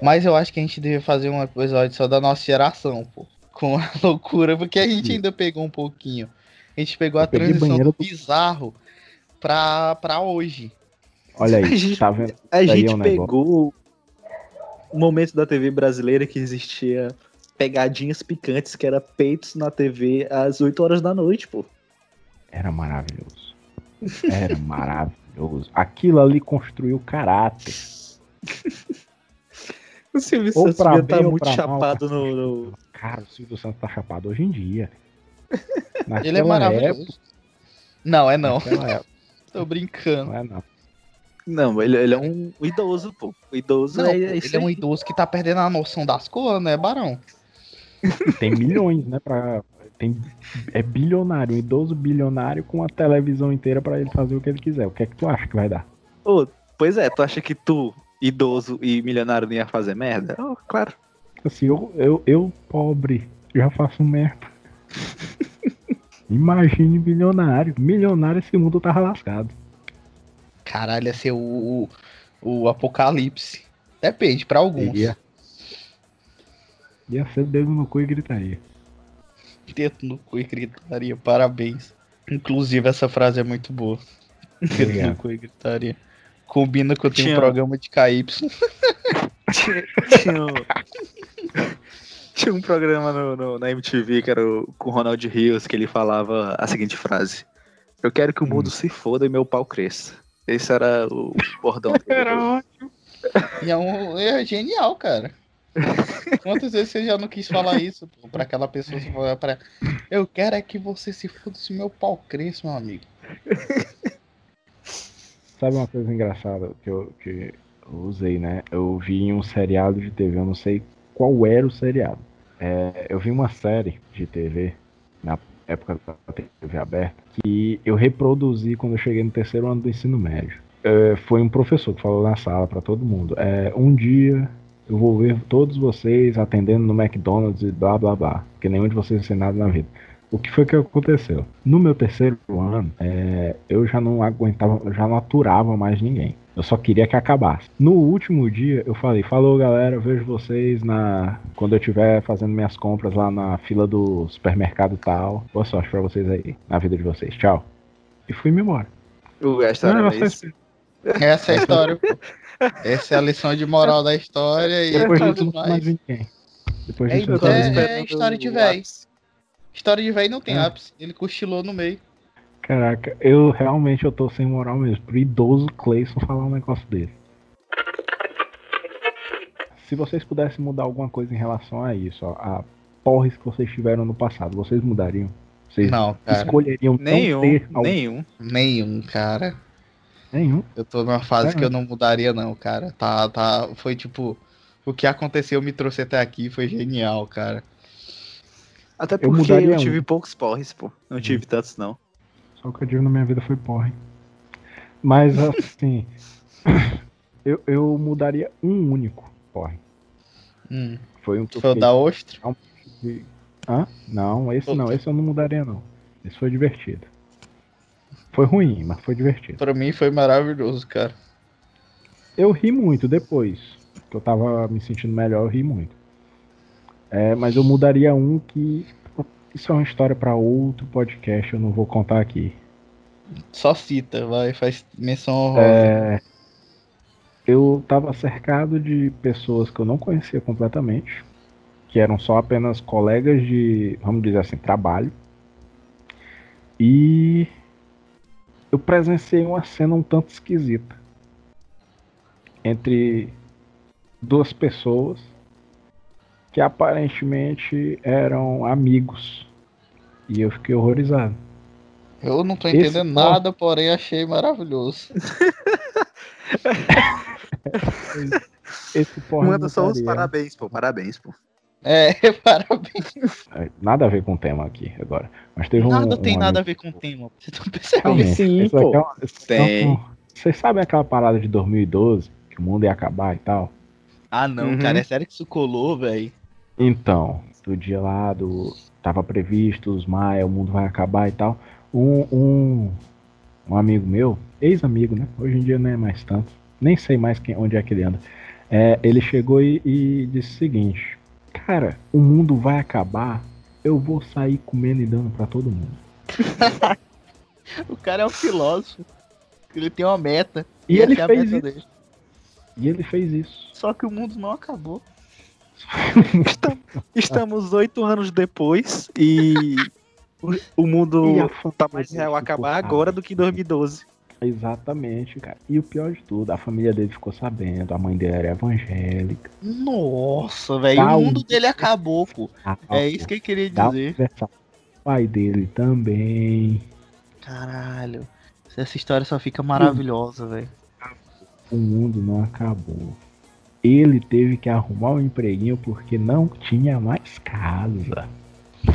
Mas eu acho que a gente devia fazer um episódio só da nossa geração, pô. Com a (laughs) loucura, porque a gente ainda pegou um pouquinho. A gente pegou a Eu transição do bizarro pra, pra hoje. Olha aí, A gente- tá vendo? A aí gente é um pegou o momento da TV brasileira que existia pegadinhas picantes, que era peitos na TV às 8 horas da noite, pô. Era maravilhoso. Era (laughs) maravilhoso. Aquilo ali construiu caráter. (laughs) O Silvio Ou Santos devia estar ou muito mal, chapado cara. no, no- Cara, o Silvio Santos tá chapado hoje em dia. Naquela (laughs) Ele é maravilhoso. época- Não, é não. época, (laughs) Tô brincando. não é não. Não, ele, ele é um idoso, pô. O idoso Não, é, é ele é um idoso que tá perdendo a noção das cores, né, Barão? Tem milhões, né? Pra... Tem... É bilionário, um idoso bilionário com a televisão inteira pra ele fazer o que ele quiser. O que é que tu acha que vai dar? Ô, Pois é, tu acha que tu, idoso e milionário, não ia fazer merda? Oh, claro. Assim, eu, eu, eu pobre, já faço merda. (laughs) Imagine milionário. Milionário esse mundo tava lascado. Caralho, ia ser o, o, o apocalipse. Depende, pra alguns. Ia. Ia ser dedo no cu e gritaria. Dedo no cu e gritaria, parabéns. Inclusive, essa frase é muito boa. Dedo no cu e gritaria. Combina que eu tenho um Tinha- programa de KY. Tinha, tinha um, (laughs) tinha um programa no, no- na MTV que era o, com o Ronald Rios que ele falava a seguinte frase: Eu quero que o mundo se foda e meu pau cresça. Esse era o bordão dele. ótimo. E é, um, é genial, cara. Quantas vezes você já não quis falar isso pô, pra aquela pessoa? Pra... Eu quero é que você se foda se meu pau cresça, meu amigo. Sabe uma coisa engraçada que eu, que eu usei, né? Eu vi em um seriado de TV, eu não sei qual era o seriado. É, eu vi uma série de TV, na época da TV aberta, que eu reproduzi quando eu cheguei no terceiro ano do ensino médio. É, foi um professor que falou na sala pra todo mundo. É, um dia eu vou ver todos vocês atendendo no McDonald's e blá blá blá. Porque nenhum de vocês tem nada na vida. O que foi que aconteceu? No meu terceiro ano, é, eu já não aguentava, já não aturava mais ninguém. Eu só queria que acabasse. No último dia, eu falei: Falou galera, eu vejo vocês na quando eu estiver fazendo minhas compras lá na fila do supermercado tal. Boa sorte pra vocês aí, na vida de vocês. Tchau. E fui-me embora. O Não, esse. Essa é a história, pô. Essa é a lição de moral da história e Depois tudo mais. mais ninguém. Depois É, então, é- é história de véi. História de velho não tem É. ápice. Ele cochilou no meio. Caraca, eu realmente eu tô sem moral mesmo. Pro idoso Cleison falar um negócio dele. Se vocês pudessem mudar alguma coisa em relação a isso, ó, a porres que vocês tiveram no passado, vocês mudariam? Vocês Não, cara. escolheriam não Nenhum, ter algum- nenhum. Nenhum, cara. nenhum? Eu tô numa fase É, que eu não mudaria, não, cara. Tá, tá. Foi tipo. O que aconteceu me trouxe até aqui foi genial, cara. Até Eu porque eu, mudaria um. tive poucos porres, pô. Não tive tantos, não. Só o que eu tive na minha vida foi porre. Mas (laughs) assim, (coughs) eu, eu mudaria um único porre. Hum. Foi um que eu Foi o da ostra? Hã? Não, esse não, esse eu não mudaria não. Esse foi divertido. Foi ruim, mas foi divertido. Pra mim foi maravilhoso, cara. Eu ri muito depois. Que eu tava me sentindo melhor, eu ri muito. É, mas eu mudaria um que. Isso é uma história pra outro podcast, eu não vou contar aqui. Só cita, vai, faz menção honrosa. É, eu tava cercado de pessoas que eu não conhecia completamente, que eram só apenas colegas de, vamos dizer assim, trabalho. E eu presenciei uma cena um tanto esquisita entre duas pessoas que aparentemente eram amigos. E eu fiquei horrorizado. Eu não tô esse entendendo porra- nada, porém achei maravilhoso. (laughs) Esse porra Manda só os parabéns, pô. Parabéns, pô. É, (laughs) parabéns. É, Nada a ver com o tema aqui agora. Mas teve um. Nada tem um nada a ver com o tema. Vocês estão percebendo? Realmente, Sim, isso aqui pô. é uma- é Tem. um- Vocês sabem aquela parada de 2012? Que o mundo ia acabar e tal? Ah, não, Uhum. cara, é sério que isso colou, velho? Então, do dia lá do. Tava previsto, os Maia, o mundo vai acabar e tal. Um, um, um amigo meu, ex-amigo, né? Hoje em dia não é mais tanto. Nem sei mais quem, onde é que ele anda. É, ele chegou e, e disse o seguinte: Cara, o mundo vai acabar. Eu vou sair comendo e dando pra todo mundo. (laughs) O cara é um filósofo. Ele tem uma meta. E ele essa é fez isso. dele. E ele fez isso. Só que o mundo não acabou. Estamos oito anos depois e o, mundo tá mais real acabar agora do que em 2012. Exatamente, cara. E o pior de tudo, a família dele ficou sabendo, a mãe dele era evangélica. Nossa, velho. Tá o um- mundo dele acabou, pô. a- É isso que eu queria um dizer. o pai dele também. Caralho. Essa história só fica maravilhosa, velho. O mundo não acabou. Ele teve que arrumar um empreguinho porque não tinha mais casa.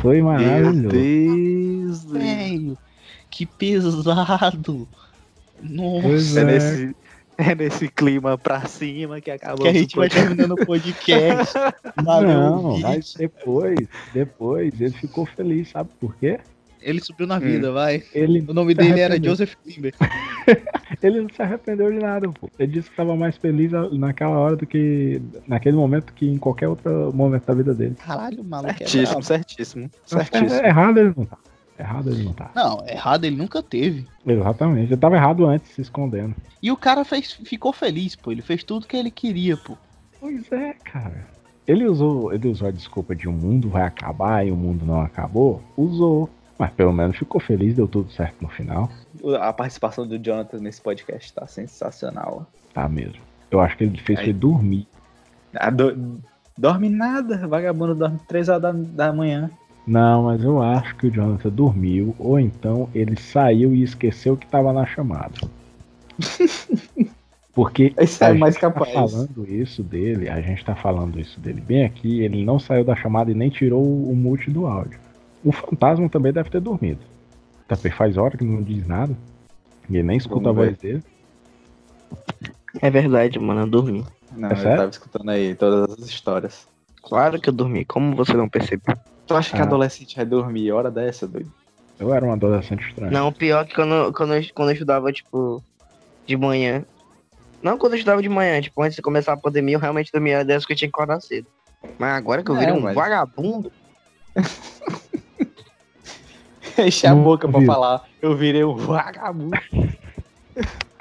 Foi Meu maravilhoso. Deus. Velho, que pesado. Nossa. É é. nesse, É nesse clima pra cima que acabou. Que a gente vai terminando o podcast. (laughs) Não, mas depois, depois, ele ficou feliz, sabe por quê? Ele subiu na vida, vai. Ele, O nome dele era. Joseph Klimber. (laughs) ele não se arrependeu de nada, pô. Ele disse que estava mais feliz naquela hora do que naquele momento que em qualquer outro momento da vida dele. Caralho, o maluco é Certíssimo, brabo. certíssimo. Certíssimo. é, errado ele não tá. Errado ele não tá. Não, errado ele nunca teve. Exatamente. Ele tava errado antes, se escondendo. E o cara fez, ficou feliz, pô. Ele fez tudo que ele queria, pô. Pois é, cara. Ele usou, ele usou a desculpa de o mundo vai acabar e o mundo não acabou. Usou. Mas pelo menos ficou feliz, deu tudo certo no final. A participação do Jonathan nesse podcast tá sensacional. Tá mesmo. Eu acho que ele fez foi dormir. Ah, do- Dorme nada, vagabundo dorme 3 horas da, da manhã. Não, mas eu acho que o Jonathan dormiu, ou então ele saiu e esqueceu que tava na chamada. (laughs) Porque Esse a é gente mais tá capaz. falando isso dele, a gente tá falando isso dele bem aqui, ele não saiu da chamada e nem tirou o mute do áudio. O fantasma também deve ter dormido. Também faz hora que não diz nada. E ele nem escuta a voz dele. É verdade, mano, eu dormi. Não, É eu sério? tava escutando aí todas as histórias. Claro que eu dormi, como você não percebeu? Tu acha que Ah. adolescente vai dormir hora dessa, doido? Eu era um adolescente estranho. Não, pior que quando, quando, eu, quando eu estudava, tipo, de manhã. Não quando eu estudava de manhã, tipo, antes de começar a pandemia, eu realmente dormia dessa que eu tinha que acordar cedo. Mas agora que eu Não, virei um mas- vagabundo, (laughs) Enche a Não boca pra viu. falar. Eu virei um vagabundo.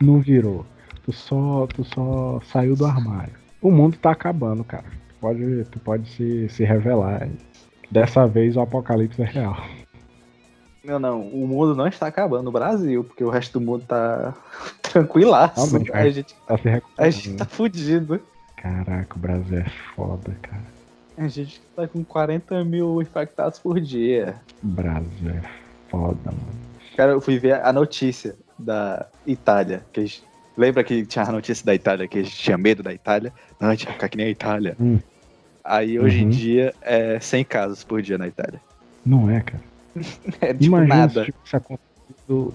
Não virou. Tu só, tu só saiu do armário. O mundo tá acabando, cara. Tu pode, tu pode se, se revelar. Dessa vez o apocalipse é real. Não, não. O mundo não está acabando no Brasil, porque o resto do mundo tá (laughs) tranquilaço. Realmente, a, gente, Tá a gente tá fudido. Caraca, o Brasil é foda, cara. A gente tá com 40 mil infectados por dia. Brasil é foda, mano. Cara, eu fui ver a notícia da Itália. Que gente- lembra que tinha a notícia da Itália, que a gente tinha medo da Itália? Não, a gente ia ficar que nem a Itália. Hum. Aí hoje em Uhum. dia é 100 casos por dia na Itália. Não é, cara. (laughs) É tipo Imagina nada. se tivesse acontecido.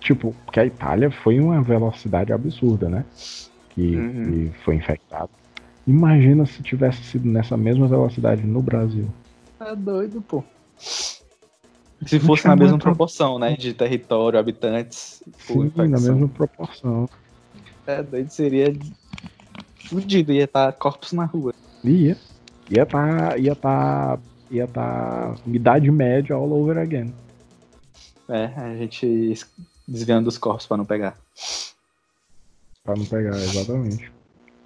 Tipo, porque a Itália foi uma velocidade absurda, né? Que, Uhum. que foi infectado. Imagina se tivesse sido nessa mesma velocidade no Brasil. Tá doido, pô. Se fosse na mesma proporção, né? De território, habitantes, Sim, na infecção. mesma proporção. É doido, seria fudido, ia estar corpos na rua. Ia. Ia tá. Ia tá. Ia tá. Idade média all over again. É, a gente es- desviando os corpos pra não pegar. Pra não pegar, exatamente.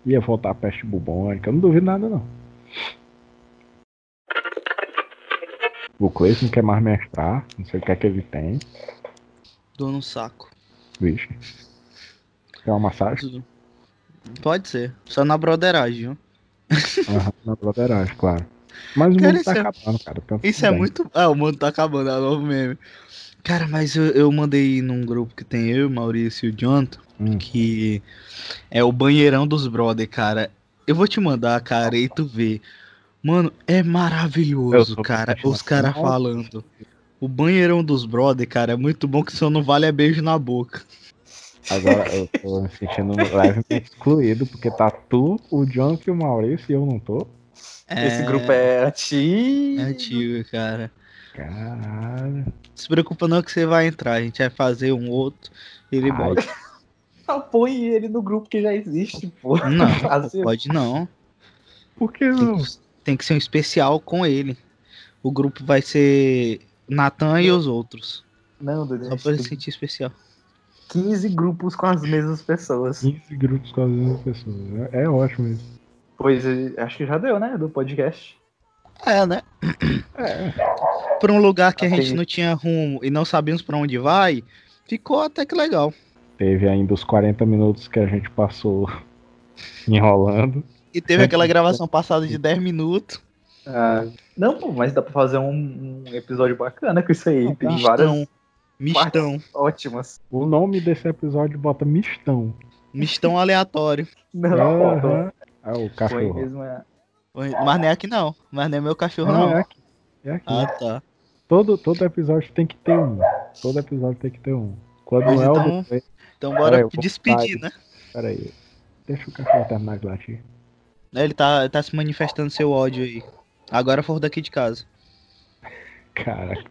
Ia voltar a peste bubônica. Eu não duvido nada, não. O não quer mais mestrar. Não sei o que é que ele tem. Dor no saco. Vixe. Quer uma massagem? Pode ser. Só na broderagem, viu? Aham, na (laughs) broderagem, claro. Mas o Cara, mundo tá é- acabando, cara. Isso é bem. muito. Ah, o mundo tá acabando, é o novo meme. Cara, mas eu, eu mandei num grupo que tem eu, Maurício e o Jonathan, Hum. que é o banheirão dos brother, cara. Eu vou te mandar, cara, e tu vê. Mano, é maravilhoso, cara. Os caras falando. O banheirão dos brother, cara, é muito bom que só não vale é beijo na boca. Agora eu tô me sentindo levemente excluído, porque tá tu, o John e o Maurício e eu não tô. Esse grupo é antigo. É antigo, cara. Caralho. Não se preocupa não que você vai entrar. A gente vai fazer um outro. Ele Ai, bota. (laughs) Põe ele no grupo que já existe, pô. Não, (laughs) Fácil. pode não. Por que Tem não? que, tem que ser um especial com ele. O grupo vai ser Natan e os outros. Não, Dudu. Só pra ele se sentir especial. 15 grupos com as mesmas pessoas. 15 grupos com as mesmas pessoas. É, é ótimo isso. Pois é, acho que já deu, né? Do podcast. É, né? É. Pra um lugar que a gente não tinha rumo e não sabíamos pra onde vai, ficou até que legal. Teve ainda os 40 minutos que a gente passou (laughs) enrolando. E teve aquela gravação passada de 10 minutos. Ah, não, pô, mas dá pra fazer um, um episódio bacana com isso aí. Tem Mistão. várias Mistão. ótimas. O nome desse episódio bota mistão. Mistão aleatório. Não, pô, Aham. É o foi cachorro. mesmo. É... Mas não é aqui não. Mas não é meu cachorro, Não, é não. aqui. É aqui. Ah, tá. Todo, todo episódio tem que ter um. Todo episódio tem que ter um. Quando Mas não é o então- Clay- Então aí, bora vou despedir, né? Pera aí. Deixa o cachorro terminar de latir. Ele tá, ele tá se manifestando seu ódio aí. Agora for daqui de casa. (laughs) Caraca,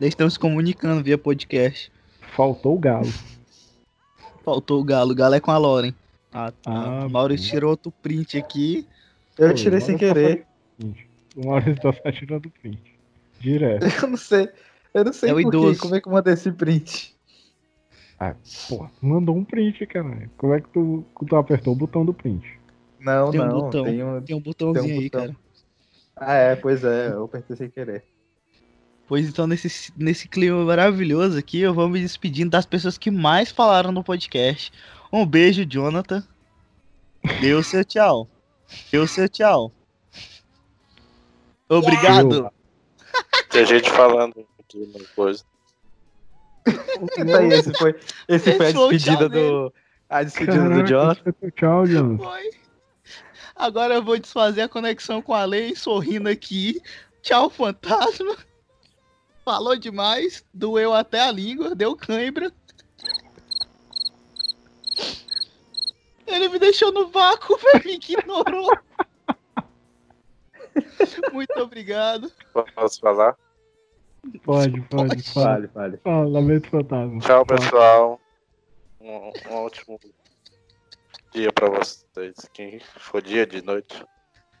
Eles estão se comunicando via podcast. faltou o galo. Faltou o galo. O galo é com a Loren. Ah, tá. Ah, Maurício tirou outro print aqui. Eu Pô, tirei sem querer. O Maurício tá só tirando print. Direto. (laughs) Eu não sei. Eu não sei É por. Como é que eu mandei esse print? Pô, tu mandou um print, cara. Como é que tu, tu apertou o botão do print? Não, Tem um não. botão. Tem um... Tem um botãozinho Tem um aí, botão. cara. Ah, é, pois é. Eu apertei sem querer. Pois então, nesse, nesse clima maravilhoso aqui, eu vou me despedindo das pessoas que mais falaram no podcast. Um beijo, Jonathan. O seu tchau. O seu tchau. Obrigado. (laughs) Tem gente falando aqui uma coisa. Aí, esse foi, esse foi a despedida do. A despedida Caraca, do Jonathan. Tchau, Jonathan. Foi. Agora eu vou desfazer a conexão com a lei, sorrindo aqui. Tchau, fantasma. Falou demais, doeu até a língua, deu cãibra. Ele me deixou no vácuo, (laughs) velho, me ignorou. Muito obrigado. Posso falar? Pode, pode, pode. Fale, fale. Lamento fantasma. Tchau, pessoal. Um, um ótimo dia pra vocês. Quem for dia de noite.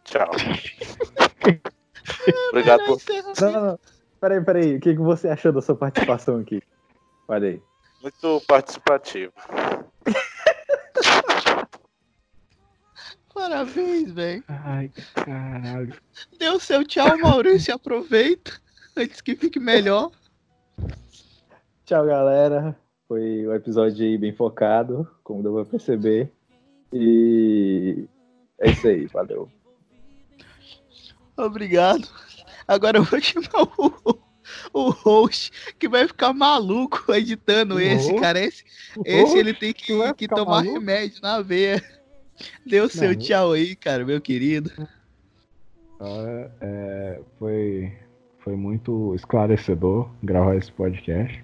Tchau. (laughs) Obrigado por. Não, não, não. Peraí, peraí. O que, que você achou da sua participação aqui? Olha aí. Muito participativo. Parabéns, velho. Ai, caralho. Deu seu tchau, Maurício. Aproveita antes que fique melhor. Tchau, galera. Foi um episódio aí bem focado, como deu pra perceber. E é isso aí, valeu. Obrigado. Agora eu vou chamar o, o host que vai ficar maluco editando O esse, cara. Esse, esse ele tem que que, que tomar maluco? remédio na veia. Deu seu Não. tchau aí, cara, meu querido. É, foi, foi muito esclarecedor gravar esse podcast.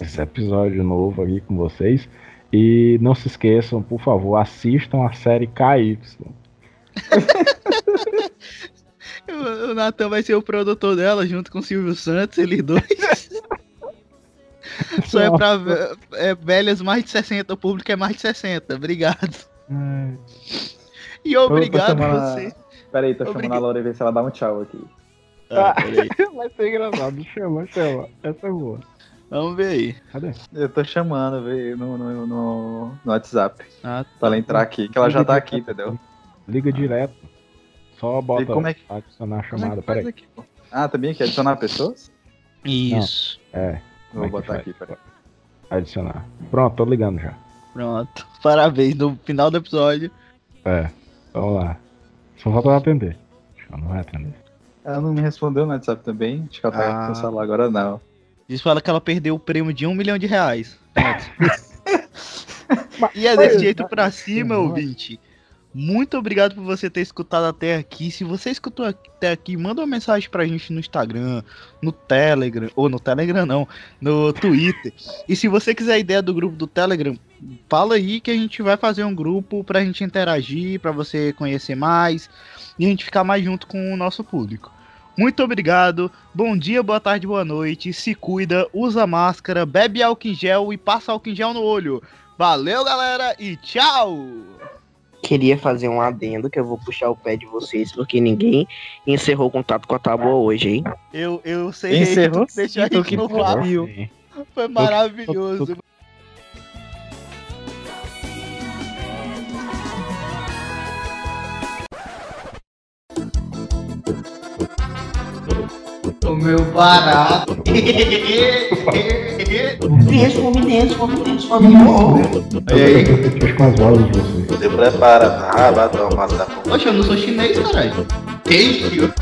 Esse episódio novo aqui com vocês. E não se esqueçam, por favor, assistam a série KY. (laughs) O, Natan vai ser o produtor dela junto com o Silvio Santos, eles dois. (laughs) Só é pra é, velhas mais de 60, o público é mais de 60. Obrigado. E obrigado chamando a- você. Peraí, tô chamando Obrigado. a Laura ver se ela dá um tchau aqui. Ah, peraí. (laughs) Vai ser engraçado. Chama, chama. Essa é boa. Vamos ver aí. Cadê? Eu tô chamando velho, no, no, no, no WhatsApp. Ah, Pra ela entrar aqui, que ela já tá aqui, entendeu? Liga direto. Só bota como é que- adicionar a é chamada. faz Peraí. aqui? Ah, também aqui, adicionar pessoas? Isso. É, Como é Vou que botar aqui, peraí. adicionar. Pronto, tô ligando já. Pronto. (laughs) Parabéns no final do episódio. É, vamos lá. Só falta ela atender. Acho que ela não vai atender. Ela não me respondeu no WhatsApp também. Acho que ela tá Ah. com o celular agora, não. Diz pra ela que ela perdeu o prêmio de um milhão de reais. (laughs) e é desse jeito pra cima, ouvinte. Muito obrigado por você ter escutado até aqui. Se você escutou até aqui, manda uma mensagem pra gente no Instagram, no Telegram, ou no Telegram não, no Twitter. E se você quiser a ideia do grupo do Telegram, fala aí que a gente vai fazer um grupo pra gente interagir, pra você conhecer mais e a gente ficar mais junto com o nosso público. Muito obrigado. Bom dia, boa tarde, boa noite. Se cuida, usa máscara, bebe álcool em gel e passa álcool em gel no olho. Valeu, galera, e tchau! Queria fazer um adendo que eu vou puxar o pé de vocês, porque ninguém encerrou o contato com a tábua hoje, hein? Eu, eu sei Encerrou que deixou a sim, tô gente que no? Sim. Foi O meu barato. Convidência, convidência, convidência, convidência. E aí? Deixa com as vozes de vocês. Se prepara pra rabatão, massa Poxa, eu não sou chinês, caralho. Thank you.